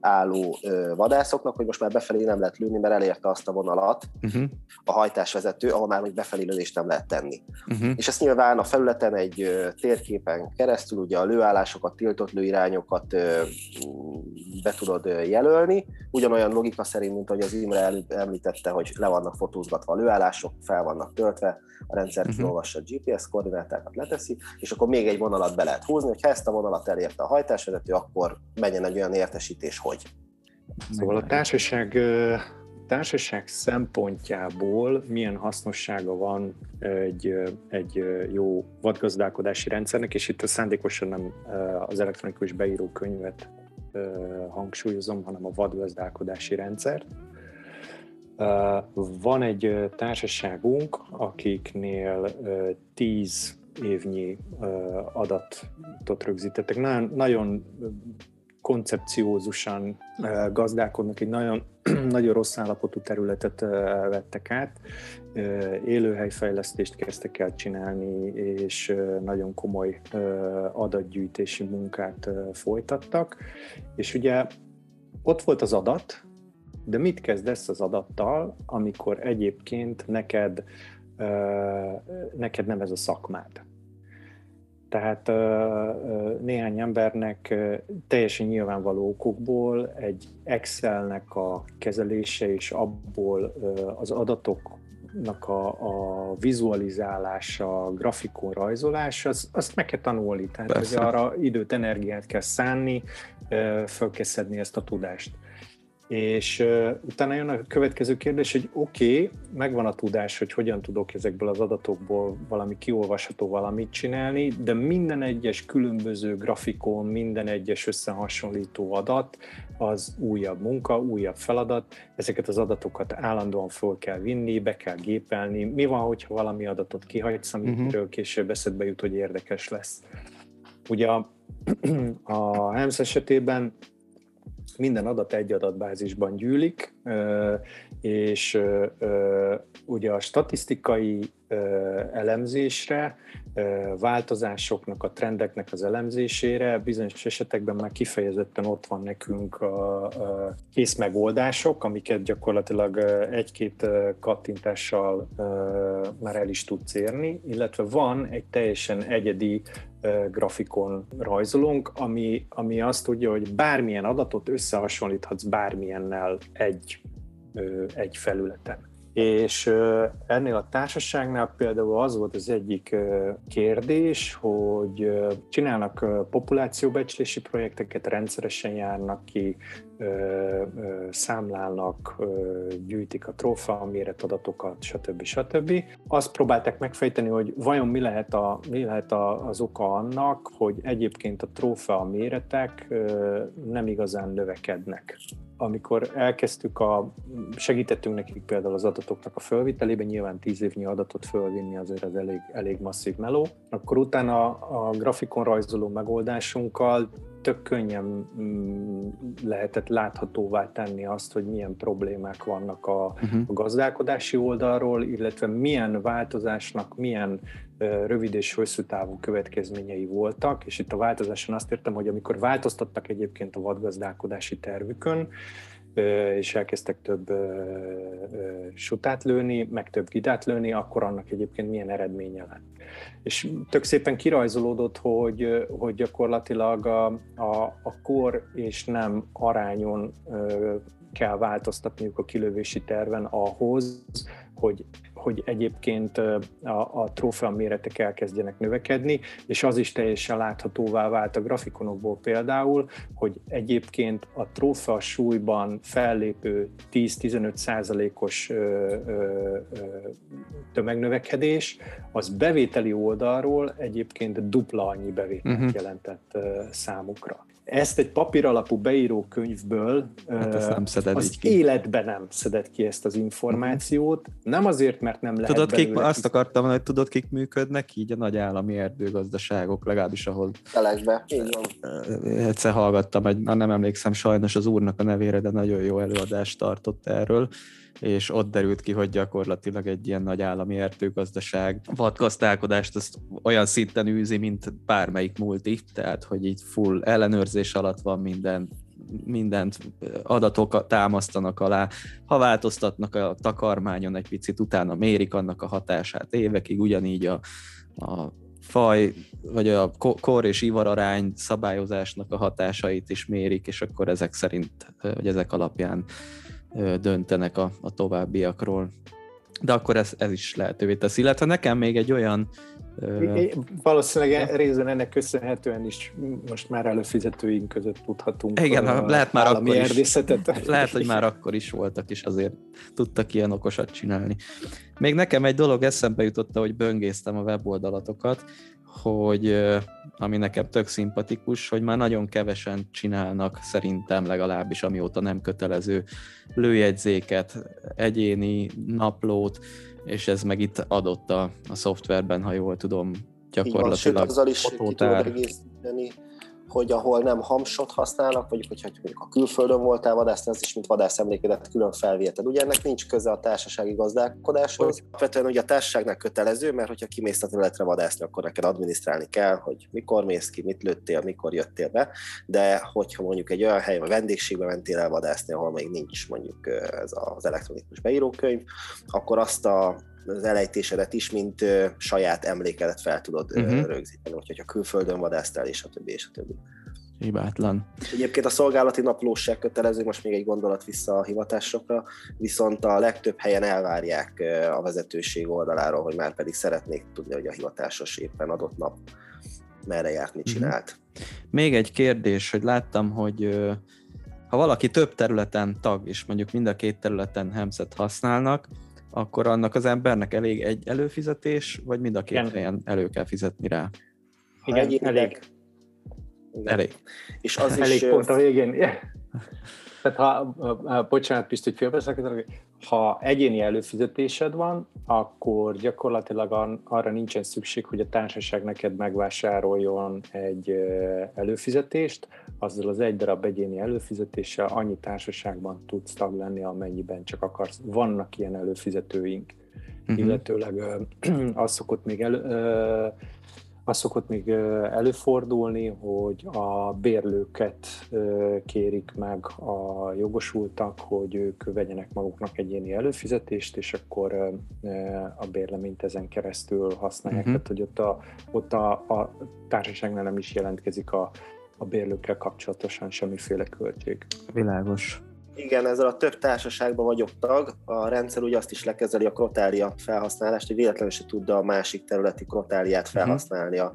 álló vadászoknak, hogy most már befelé nem lehet lőni, mert elérte azt a vonalat uh-huh. a hajtásvezető, ahol már még befelé lövést nem lehet tenni. Uh-huh. És ezt nyilván a felületen egy térképen keresztül ugye a lőállásokat, tiltott lőirányokat be tudod jelölni, ugyanolyan logika szerint, mint ahogy az Imre említette, hogy le vannak fotózgatva a lőállások, fel vannak töltve, a rendszer uh-huh. kiolvassa a GPS koordinátákat, leteszi, és akkor még egy vonalat be lehet húzni, hogy ha ezt a vonalat elérte a hajtásvezető, akkor menjen egy olyan értesítés, hogy. Szóval a társaság társaság szempontjából milyen hasznossága van egy, egy jó vadgazdálkodási rendszernek, és itt a szándékosan nem az elektronikus beírókönyvet hangsúlyozom, hanem a vadgazdálkodási rendszert. Van egy társaságunk, akiknél 10 évnyi adatot rögzítettek. Nagyon, nagyon koncepciózusan gazdálkodnak, egy nagyon, nagyon rossz állapotú területet vettek át, élőhelyfejlesztést kezdtek el csinálni, és nagyon komoly adatgyűjtési munkát folytattak. És ugye ott volt az adat, de mit kezdesz az adattal, amikor egyébként neked, neked nem ez a szakmád? Tehát néhány embernek teljesen nyilvánvaló okokból egy Excelnek a kezelése és abból az adatoknak a, a vizualizálása, grafikon rajzolása, az, azt meg kell tanulni. Tehát hogy arra időt, energiát kell szánni, föl kell szedni ezt a tudást. És uh, utána jön a következő kérdés, hogy oké, okay, megvan a tudás, hogy hogyan tudok ezekből az adatokból valami kiolvasható valamit csinálni, de minden egyes különböző grafikon, minden egyes összehasonlító adat az újabb munka, újabb feladat, ezeket az adatokat állandóan föl kell vinni, be kell gépelni. Mi van, hogyha valami adatot kihagysz, amiről uh-huh. később eszedbe jut, hogy érdekes lesz? Ugye a, a HEMS esetében minden adat egy adatbázisban gyűlik, és ugye a statisztikai elemzésre, változásoknak, a trendeknek az elemzésére bizonyos esetekben már kifejezetten ott van nekünk a, kész megoldások, amiket gyakorlatilag egy-két kattintással már el is tudsz érni, illetve van egy teljesen egyedi grafikon rajzolunk, ami, ami azt tudja, hogy bármilyen adatot összehasonlíthatsz bármilyennel egy, egy felületen. És ennél a társaságnál például az volt az egyik kérdés, hogy csinálnak populációbecslési projekteket, rendszeresen járnak ki, számlálnak, gyűjtik a trófea méretadatokat, stb. stb. Azt próbálták megfejteni, hogy vajon mi lehet, a, mi lehet a, az oka annak, hogy egyébként a trófea méretek nem igazán növekednek amikor elkezdtük a, segítettünk nekik például az adatoknak a fölvitelében, nyilván tíz évnyi adatot fölvinni azért az elég, elég masszív meló, akkor utána a, grafikon rajzoló megoldásunkkal tök könnyen mm, lehetett láthatóvá tenni azt, hogy milyen problémák vannak a, uh-huh. a gazdálkodási oldalról, illetve milyen változásnak milyen rövid és hosszú távú következményei voltak, és itt a változáson azt értem, hogy amikor változtattak egyébként a vadgazdálkodási tervükön, és elkezdtek több sutát lőni, meg több gidát lőni, akkor annak egyébként milyen eredménye lett. És tök szépen kirajzolódott, hogy, hogy gyakorlatilag a, a, a kor és nem arányon kell változtatniuk a kilövési terven ahhoz, hogy, hogy egyébként a, a trófea méretek elkezdjenek növekedni, és az is teljesen láthatóvá vált a grafikonokból például, hogy egyébként a trófea súlyban fellépő 10-15 százalékos tömegnövekedés, az bevételi oldalról egyébként dupla annyi bevételt uh-huh. jelentett számukra. Ezt egy papír alapú beíró könyvből hát ezt nem szeded az ki. életben nem szedett ki ezt az információt. Nem azért, mert nem lehet Tudod, kik, azt akartam hogy tudod, kik működnek így a nagy állami erdőgazdaságok, legalábbis ahol... Telekbe, így. Egyszer hallgattam, egy, nem emlékszem sajnos az úrnak a nevére, de nagyon jó előadást tartott erről és ott derült ki, hogy gyakorlatilag egy ilyen nagy állami erdőgazdaság vadgazdálkodást azt olyan szinten űzi, mint bármelyik multi, tehát hogy így full ellenőrzés alatt van minden, mindent adatok támasztanak alá, ha változtatnak a takarmányon egy picit, utána mérik annak a hatását évekig, ugyanígy a, a faj, vagy a kor és ivararány szabályozásnak a hatásait is mérik, és akkor ezek szerint, vagy ezek alapján döntenek a, a továbbiakról. De akkor ez, ez is lehetővé teszi. Illetve nekem még egy olyan Valószínűleg ja. részben ennek köszönhetően is most már előfizetőink között tudhatunk. Igen, a lehet már akkor is. Lehet, hogy már akkor is voltak, és azért tudtak ilyen okosat csinálni. Még nekem egy dolog eszembe jutott, hogy böngésztem a weboldalatokat, hogy ami nekem tök szimpatikus, hogy már nagyon kevesen csinálnak szerintem legalábbis, amióta nem kötelező lőjegyzéket, egyéni naplót, és ez meg itt adott a, a szoftverben, ha jól tudom, gyakorlatilag. Így van, sőt, azzal is ki tudod egészíteni, hogy ahol nem hamsot használnak, vagy hogyha mondjuk a külföldön voltál vadászni, az is mint vadász emlékedet külön felvéted. Ugye ennek nincs köze a társasági gazdálkodáshoz. Alapvetően ugye a társaságnak kötelező, mert hogyha kimész a területre vadászni, akkor neked adminisztrálni kell, hogy mikor mész ki, mit lőttél, mikor jöttél be, de hogyha mondjuk egy olyan helyen, a vendégségbe mentél el vadászni, ahol még nincs mondjuk ez az elektronikus beírókönyv, akkor azt a az elejtésedet is, mint ö, saját emlékedet fel tudod uh-huh. rögzíteni, hogyha külföldön vadásztál, és a többi, és a többi. Hibátlan. Egyébként a szolgálati napló se kötelező, most még egy gondolat vissza a hivatásokra, viszont a legtöbb helyen elvárják a vezetőség oldaláról, hogy már pedig szeretnék tudni, hogy a hivatásos éppen adott nap merre járt, mit mhm. csinált. Uh-huh. Még egy kérdés, hogy láttam, hogy ha valaki több területen tag, és mondjuk mind a két területen hemszet használnak, akkor annak az embernek elég egy előfizetés, vagy mind a két Igen. helyen elő kell fizetni rá? Igen, elég. elég. Elég. És az elég is... pont a végén. Tehát ha, bocsánat, Pisti, hogy félbeszakítanak, ha egyéni előfizetésed van, akkor gyakorlatilag arra nincsen szükség, hogy a társaság neked megvásároljon egy előfizetést, azzal az egy darab egyéni előfizetéssel annyi társaságban tudsz tag lenni, amennyiben csak akarsz. Vannak ilyen előfizetőink, uh-huh. illetőleg az szokott még elő, az szokott még előfordulni, hogy a bérlőket kérik meg a jogosultak, hogy ők vegyenek maguknak egyéni előfizetést, és akkor a bérleményt ezen keresztül használják. Uh-huh. Tehát, hogy ott a, ott a, a társaságnál nem is jelentkezik a, a bérlőkkel kapcsolatosan semmiféle költség. Világos. Igen, ezzel a több társaságban vagyok tag. A rendszer úgy azt is lekezeli a krotália felhasználást, hogy véletlenül se tudja a másik területi krotáliát mhm. felhasználni a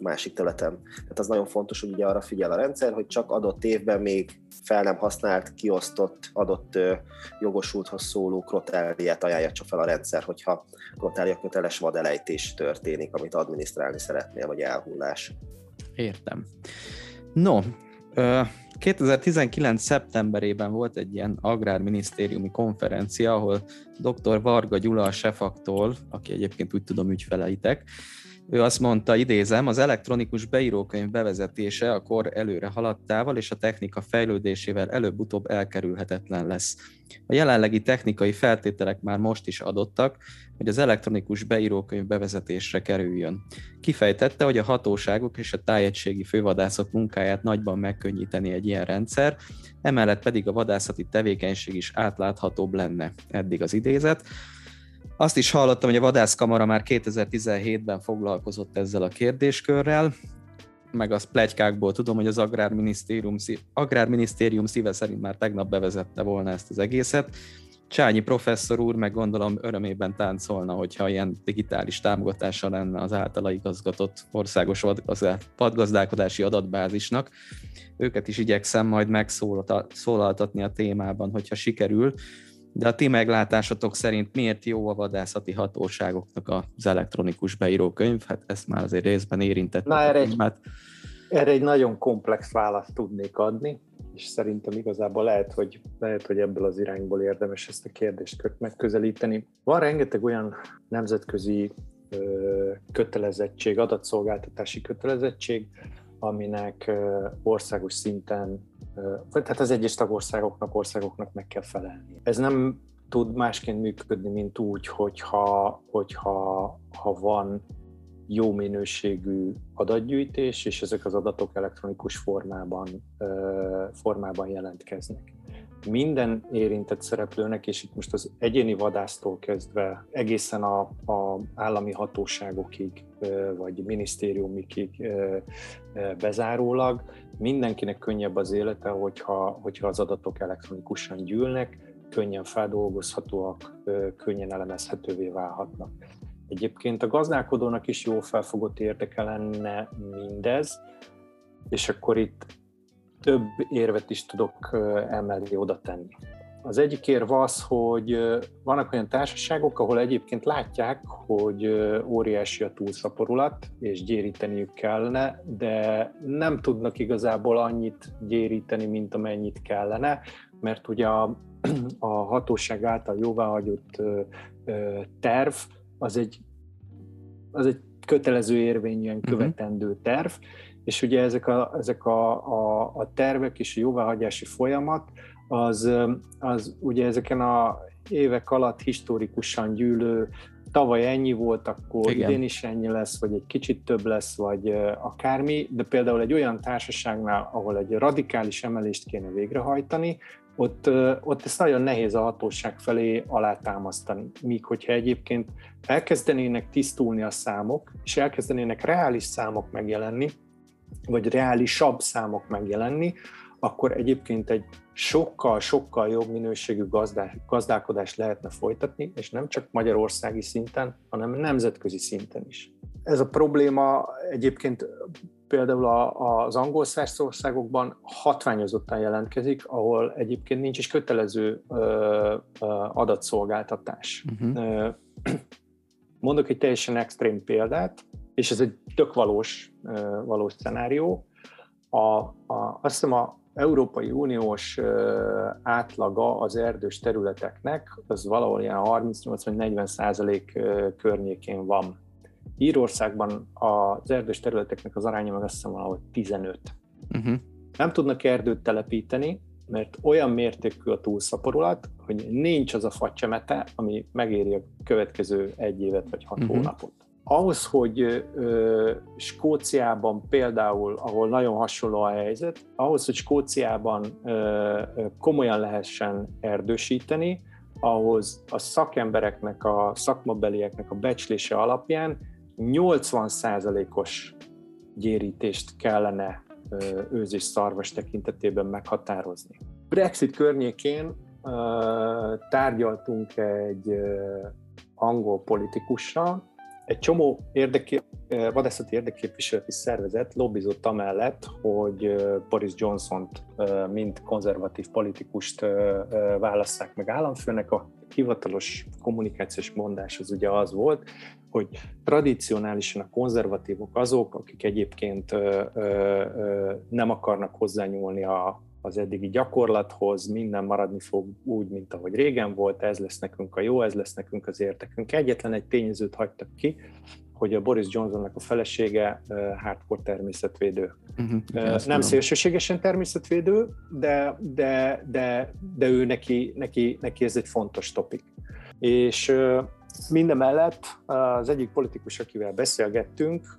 másik területen. Tehát az nagyon fontos, hogy ugye arra figyel a rendszer, hogy csak adott évben még fel nem használt, kiosztott, adott jogosulthoz szóló krotáliát ajánlja csak fel a rendszer, hogyha krotália köteles vadelejtés történik, amit adminisztrálni szeretnél, vagy elhullás. Értem. No, 2019. szeptemberében volt egy ilyen agrárminisztériumi konferencia, ahol dr. Varga Gyula a Sefaktól, aki egyébként úgy tudom ügyfeleitek, ő azt mondta, idézem, az elektronikus beírókönyv bevezetése a kor előre haladtával és a technika fejlődésével előbb-utóbb elkerülhetetlen lesz. A jelenlegi technikai feltételek már most is adottak, hogy az elektronikus beírókönyv bevezetésre kerüljön. Kifejtette, hogy a hatóságok és a tájegységi fővadászok munkáját nagyban megkönnyíteni egy ilyen rendszer, emellett pedig a vadászati tevékenység is átláthatóbb lenne. Eddig az idézet. Azt is hallottam, hogy a vadászkamara már 2017-ben foglalkozott ezzel a kérdéskörrel, meg az plegykákból tudom, hogy az Agrárminisztérium, Agrárminisztérium szíve szerint már tegnap bevezette volna ezt az egészet. Csányi professzor úr meg gondolom örömében táncolna, hogyha ilyen digitális támogatása lenne az általa igazgatott országos vadgazdálkodási adatbázisnak. Őket is igyekszem majd megszólaltatni a témában, hogyha sikerül de a ti meglátásatok szerint miért jó a vadászati hatóságoknak az elektronikus beírókönyv? Hát ezt már azért részben érintett. Na, erre egy, Erre egy nagyon komplex választ tudnék adni, és szerintem igazából lehet, hogy, lehet, hogy ebből az irányból érdemes ezt a kérdést megközelíteni. Van rengeteg olyan nemzetközi kötelezettség, adatszolgáltatási kötelezettség, aminek országos szinten, tehát az egyes tagországoknak, országoknak meg kell felelni. Ez nem tud másként működni, mint úgy, hogyha, hogyha ha van jó minőségű adatgyűjtés, és ezek az adatok elektronikus formában, formában jelentkeznek. Minden érintett szereplőnek, és itt most az egyéni vadásztól kezdve egészen a, a állami hatóságokig, vagy minisztériumikig bezárólag, mindenkinek könnyebb az élete, hogyha, hogyha az adatok elektronikusan gyűlnek, könnyen feldolgozhatóak, könnyen elemezhetővé válhatnak. Egyébként a gazdálkodónak is jó felfogott érdeke lenne mindez, és akkor itt több érvet is tudok emellé oda tenni. Az egyik érv az, hogy vannak olyan társaságok, ahol egyébként látják, hogy óriási a túlszaporulat, és gyéríteniük kellene, de nem tudnak igazából annyit gyéríteni, mint amennyit kellene, mert ugye a, a hatóság által jóváhagyott terv, az egy, az egy kötelező érvényűen mhm. követendő terv, és ugye ezek a, ezek a, a, a tervek és a jóváhagyási folyamat, az, az ugye ezeken a évek alatt historikusan gyűlő, tavaly ennyi volt, akkor Igen. idén is ennyi lesz, vagy egy kicsit több lesz, vagy akármi, de például egy olyan társaságnál, ahol egy radikális emelést kéne végrehajtani, ott, ott ezt nagyon nehéz a hatóság felé alátámasztani. Míg hogyha egyébként elkezdenének tisztulni a számok, és elkezdenének reális számok megjelenni, vagy reálisabb számok megjelenni, akkor egyébként egy sokkal-sokkal jobb minőségű gazdá, gazdálkodást lehetne folytatni, és nem csak magyarországi szinten, hanem nemzetközi szinten is. Ez a probléma egyébként például az angol országokban hatványozottan jelentkezik, ahol egyébként nincs is kötelező adatszolgáltatás. Uh-huh. Mondok egy teljesen extrém példát, és ez egy tök valós, valós szenárió. A, a, azt hiszem a Európai Uniós átlaga az erdős területeknek, az valahol ilyen 38-40 százalék környékén van Írországban az erdős területeknek az aránya meg azt hiszem valahol 15. Uh-huh. Nem tudnak erdőt telepíteni, mert olyan mértékű a túlszaporulat, hogy nincs az a facsemete, ami megéri a következő egy évet vagy hat uh-huh. hónapot. Ahhoz, hogy ö, Skóciában például, ahol nagyon hasonló a helyzet, ahhoz, hogy Skóciában ö, komolyan lehessen erdősíteni, ahhoz a szakembereknek, a szakmabelieknek a becslése alapján 80%-os gyérítést kellene őzés szarvas tekintetében meghatározni. Brexit környékén tárgyaltunk egy angol politikussal, egy csomó érdeké, vadászati érdekképviseleti szervezet lobbizott amellett, hogy Boris Johnson-t, mint konzervatív politikust válasszák meg államfőnek. A hivatalos kommunikációs mondás az ugye az volt, hogy tradicionálisan a konzervatívok azok, akik egyébként nem akarnak hozzányúlni a, az eddigi gyakorlathoz, minden maradni fog úgy, mint ahogy régen volt, ez lesz nekünk a jó, ez lesz nekünk az értekünk. Egyetlen egy tényezőt hagytak ki, hogy a Boris Johnsonnak a felesége hardcore természetvédő. Uh-huh, nem szélsőségesen természetvédő, de, de, de, de ő neki, neki, neki ez egy fontos topik. És minden mellett az egyik politikus, akivel beszélgettünk,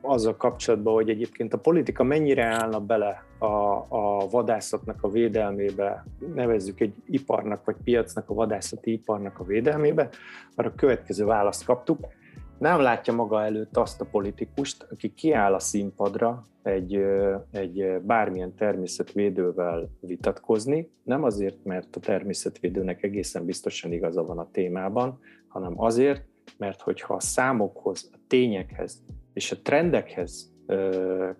azzal kapcsolatban, hogy egyébként a politika mennyire állna bele a, a vadászatnak a védelmébe, nevezzük egy iparnak vagy piacnak, a vadászati iparnak a védelmébe, arra a következő választ kaptuk nem látja maga előtt azt a politikust, aki kiáll a színpadra egy, egy bármilyen természetvédővel vitatkozni, nem azért, mert a természetvédőnek egészen biztosan igaza van a témában, hanem azért, mert hogyha a számokhoz, a tényekhez és a trendekhez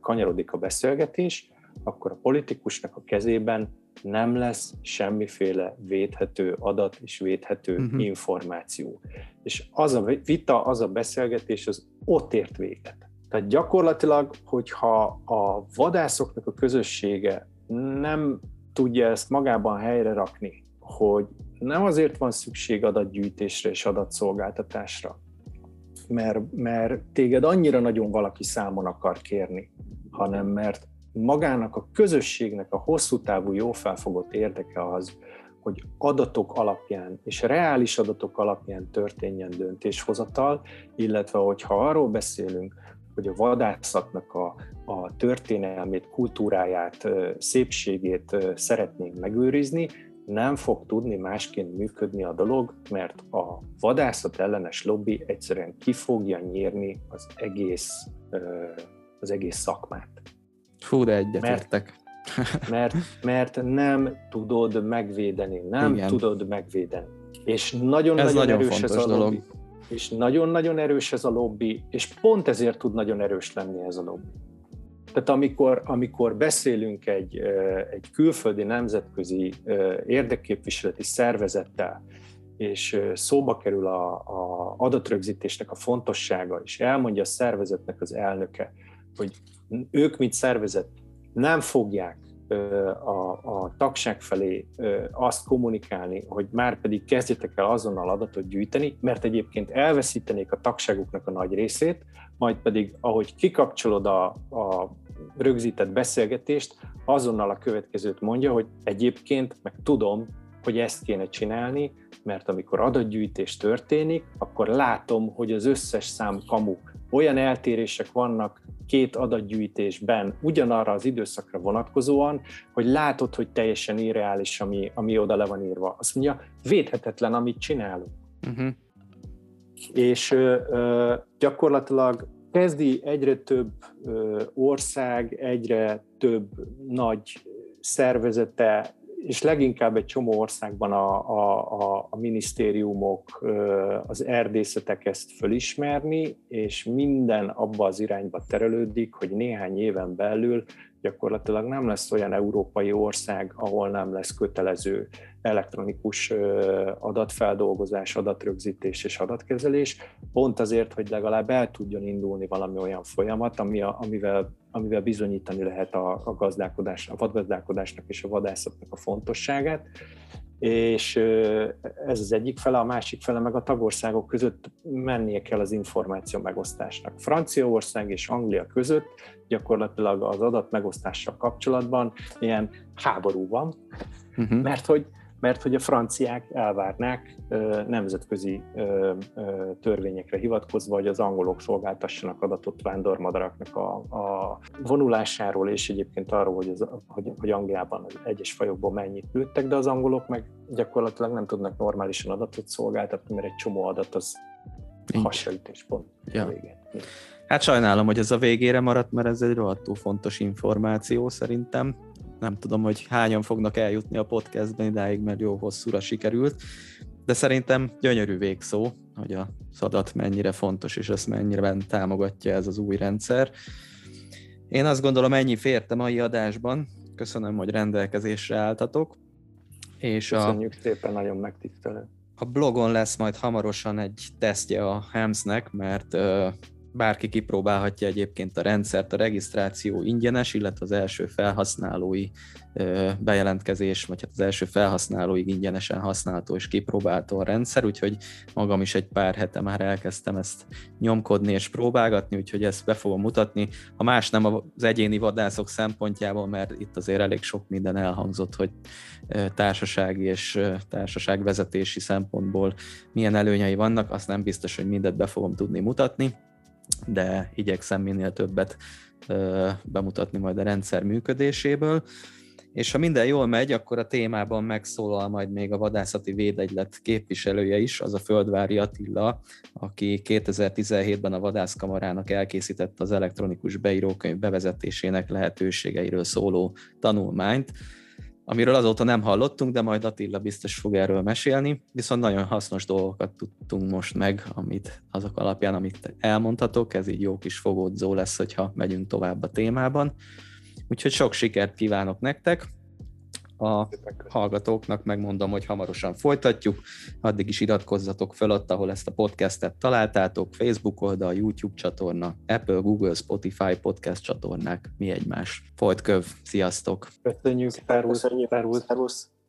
kanyarodik a beszélgetés, akkor a politikusnak a kezében nem lesz semmiféle védhető adat és védhető uh-huh. információ. És az a vita, az a beszélgetés, az ott ért véget. Tehát gyakorlatilag, hogyha a vadászoknak a közössége nem tudja ezt magában helyre rakni, hogy nem azért van szükség adatgyűjtésre és adatszolgáltatásra, mert, mert téged annyira nagyon valaki számon akar kérni, hanem mert magának a közösségnek a hosszú távú jó felfogott érdeke az, hogy adatok alapján és reális adatok alapján történjen döntéshozatal, illetve hogyha arról beszélünk, hogy a vadászatnak a, a történelmét, kultúráját, szépségét szeretnénk megőrizni, nem fog tudni másként működni a dolog, mert a vadászat ellenes lobby egyszerűen ki fogja nyírni az egész, az egész szakmát. Fú, de egyetértek. Mert, mert, mert nem tudod megvédeni, nem Igen. tudod megvédeni. És nagyon-nagyon nagyon erős ez a dolog. lobby. És nagyon-nagyon erős ez a lobby, és pont ezért tud nagyon erős lenni ez a lobby. Tehát amikor, amikor beszélünk egy, egy külföldi nemzetközi érdekképviseleti szervezettel, és szóba kerül a, a adatrögzítésnek a fontossága, és elmondja a szervezetnek az elnöke, hogy ők, mint szervezet, nem fogják a, a tagság felé azt kommunikálni, hogy már pedig kezdjetek el azonnal adatot gyűjteni, mert egyébként elveszítenék a tagságuknak a nagy részét, majd pedig, ahogy kikapcsolod a, a rögzített beszélgetést, azonnal a következőt mondja, hogy egyébként meg tudom, hogy ezt kéne csinálni, mert amikor adatgyűjtés történik, akkor látom, hogy az összes szám kamu. Olyan eltérések vannak két adatgyűjtésben ugyanarra az időszakra vonatkozóan, hogy látod, hogy teljesen irreális, ami, ami oda le van írva. Azt mondja, védhetetlen, amit csinálunk. Uh-huh. És ö, ö, gyakorlatilag kezdi egyre több ö, ország, egyre több nagy szervezete és leginkább egy csomó országban a, a, a minisztériumok, az erdészetek ezt fölismerni, és minden abba az irányba terelődik, hogy néhány éven belül gyakorlatilag nem lesz olyan európai ország, ahol nem lesz kötelező elektronikus adatfeldolgozás, adatrögzítés és adatkezelés, pont azért, hogy legalább el tudjon indulni valami olyan folyamat, ami a, amivel, amivel bizonyítani lehet a, a gazdálkodás, a vadgazdálkodásnak és a vadászatnak a fontosságát, és ez az egyik fele, a másik fele meg a tagországok között mennie kell az információ megosztásnak. Franciaország és Anglia között gyakorlatilag az adat megosztással kapcsolatban ilyen háború van, uh-huh. mert hogy mert hogy a franciák elvárnák nemzetközi törvényekre hivatkozva, hogy az angolok szolgáltassanak adatot vándormadaraknak a, a vonulásáról, és egyébként arról, hogy, az, hogy, hogy Angliában az egyes fajokból mennyit lőttek, de az angolok meg gyakorlatilag nem tudnak normálisan adatot szolgáltatni, mert egy csomó adat az hasonlítés pont ja. végén. Hát sajnálom, hogy ez a végére maradt, mert ez egy rohadtul fontos információ szerintem nem tudom, hogy hányan fognak eljutni a podcastben idáig, mert jó hosszúra sikerült, de szerintem gyönyörű végszó, hogy a szadat mennyire fontos, és ezt mennyire támogatja ez az új rendszer. Én azt gondolom, ennyi fért a mai adásban. Köszönöm, hogy rendelkezésre álltatok. És Köszönjük a, szépen, nagyon megtisztelő. A blogon lesz majd hamarosan egy tesztje a HEMS-nek, mert Bárki kipróbálhatja egyébként a rendszert, a regisztráció ingyenes, illetve az első felhasználói bejelentkezés, vagy hát az első felhasználóig ingyenesen használható és kipróbálható a rendszer, úgyhogy magam is egy pár hete már elkezdtem ezt nyomkodni és próbálgatni, úgyhogy ezt be fogom mutatni. Ha más nem az egyéni vadászok szempontjából, mert itt azért elég sok minden elhangzott, hogy társasági és társaságvezetési szempontból milyen előnyei vannak, azt nem biztos, hogy mindet be fogom tudni mutatni de igyekszem minél többet bemutatni majd a rendszer működéséből. És ha minden jól megy, akkor a témában megszólal majd még a vadászati védegylet képviselője is, az a Földvári Attila, aki 2017-ben a vadászkamarának elkészítette az elektronikus beírókönyv bevezetésének lehetőségeiről szóló tanulmányt, amiről azóta nem hallottunk, de majd Attila biztos fog erről mesélni, viszont nagyon hasznos dolgokat tudtunk most meg, amit azok alapján, amit elmondhatok, ez így jó kis fogódzó lesz, hogyha megyünk tovább a témában. Úgyhogy sok sikert kívánok nektek. A hallgatóknak megmondom, hogy hamarosan folytatjuk. Addig is iratkozzatok fel ott, ahol ezt a podcastet találtátok, Facebook oldal, YouTube csatorna, Apple, Google, Spotify podcast csatornák, mi egymás. Folytköv, sziasztok! Köszönjük, szervusz! Szervusz!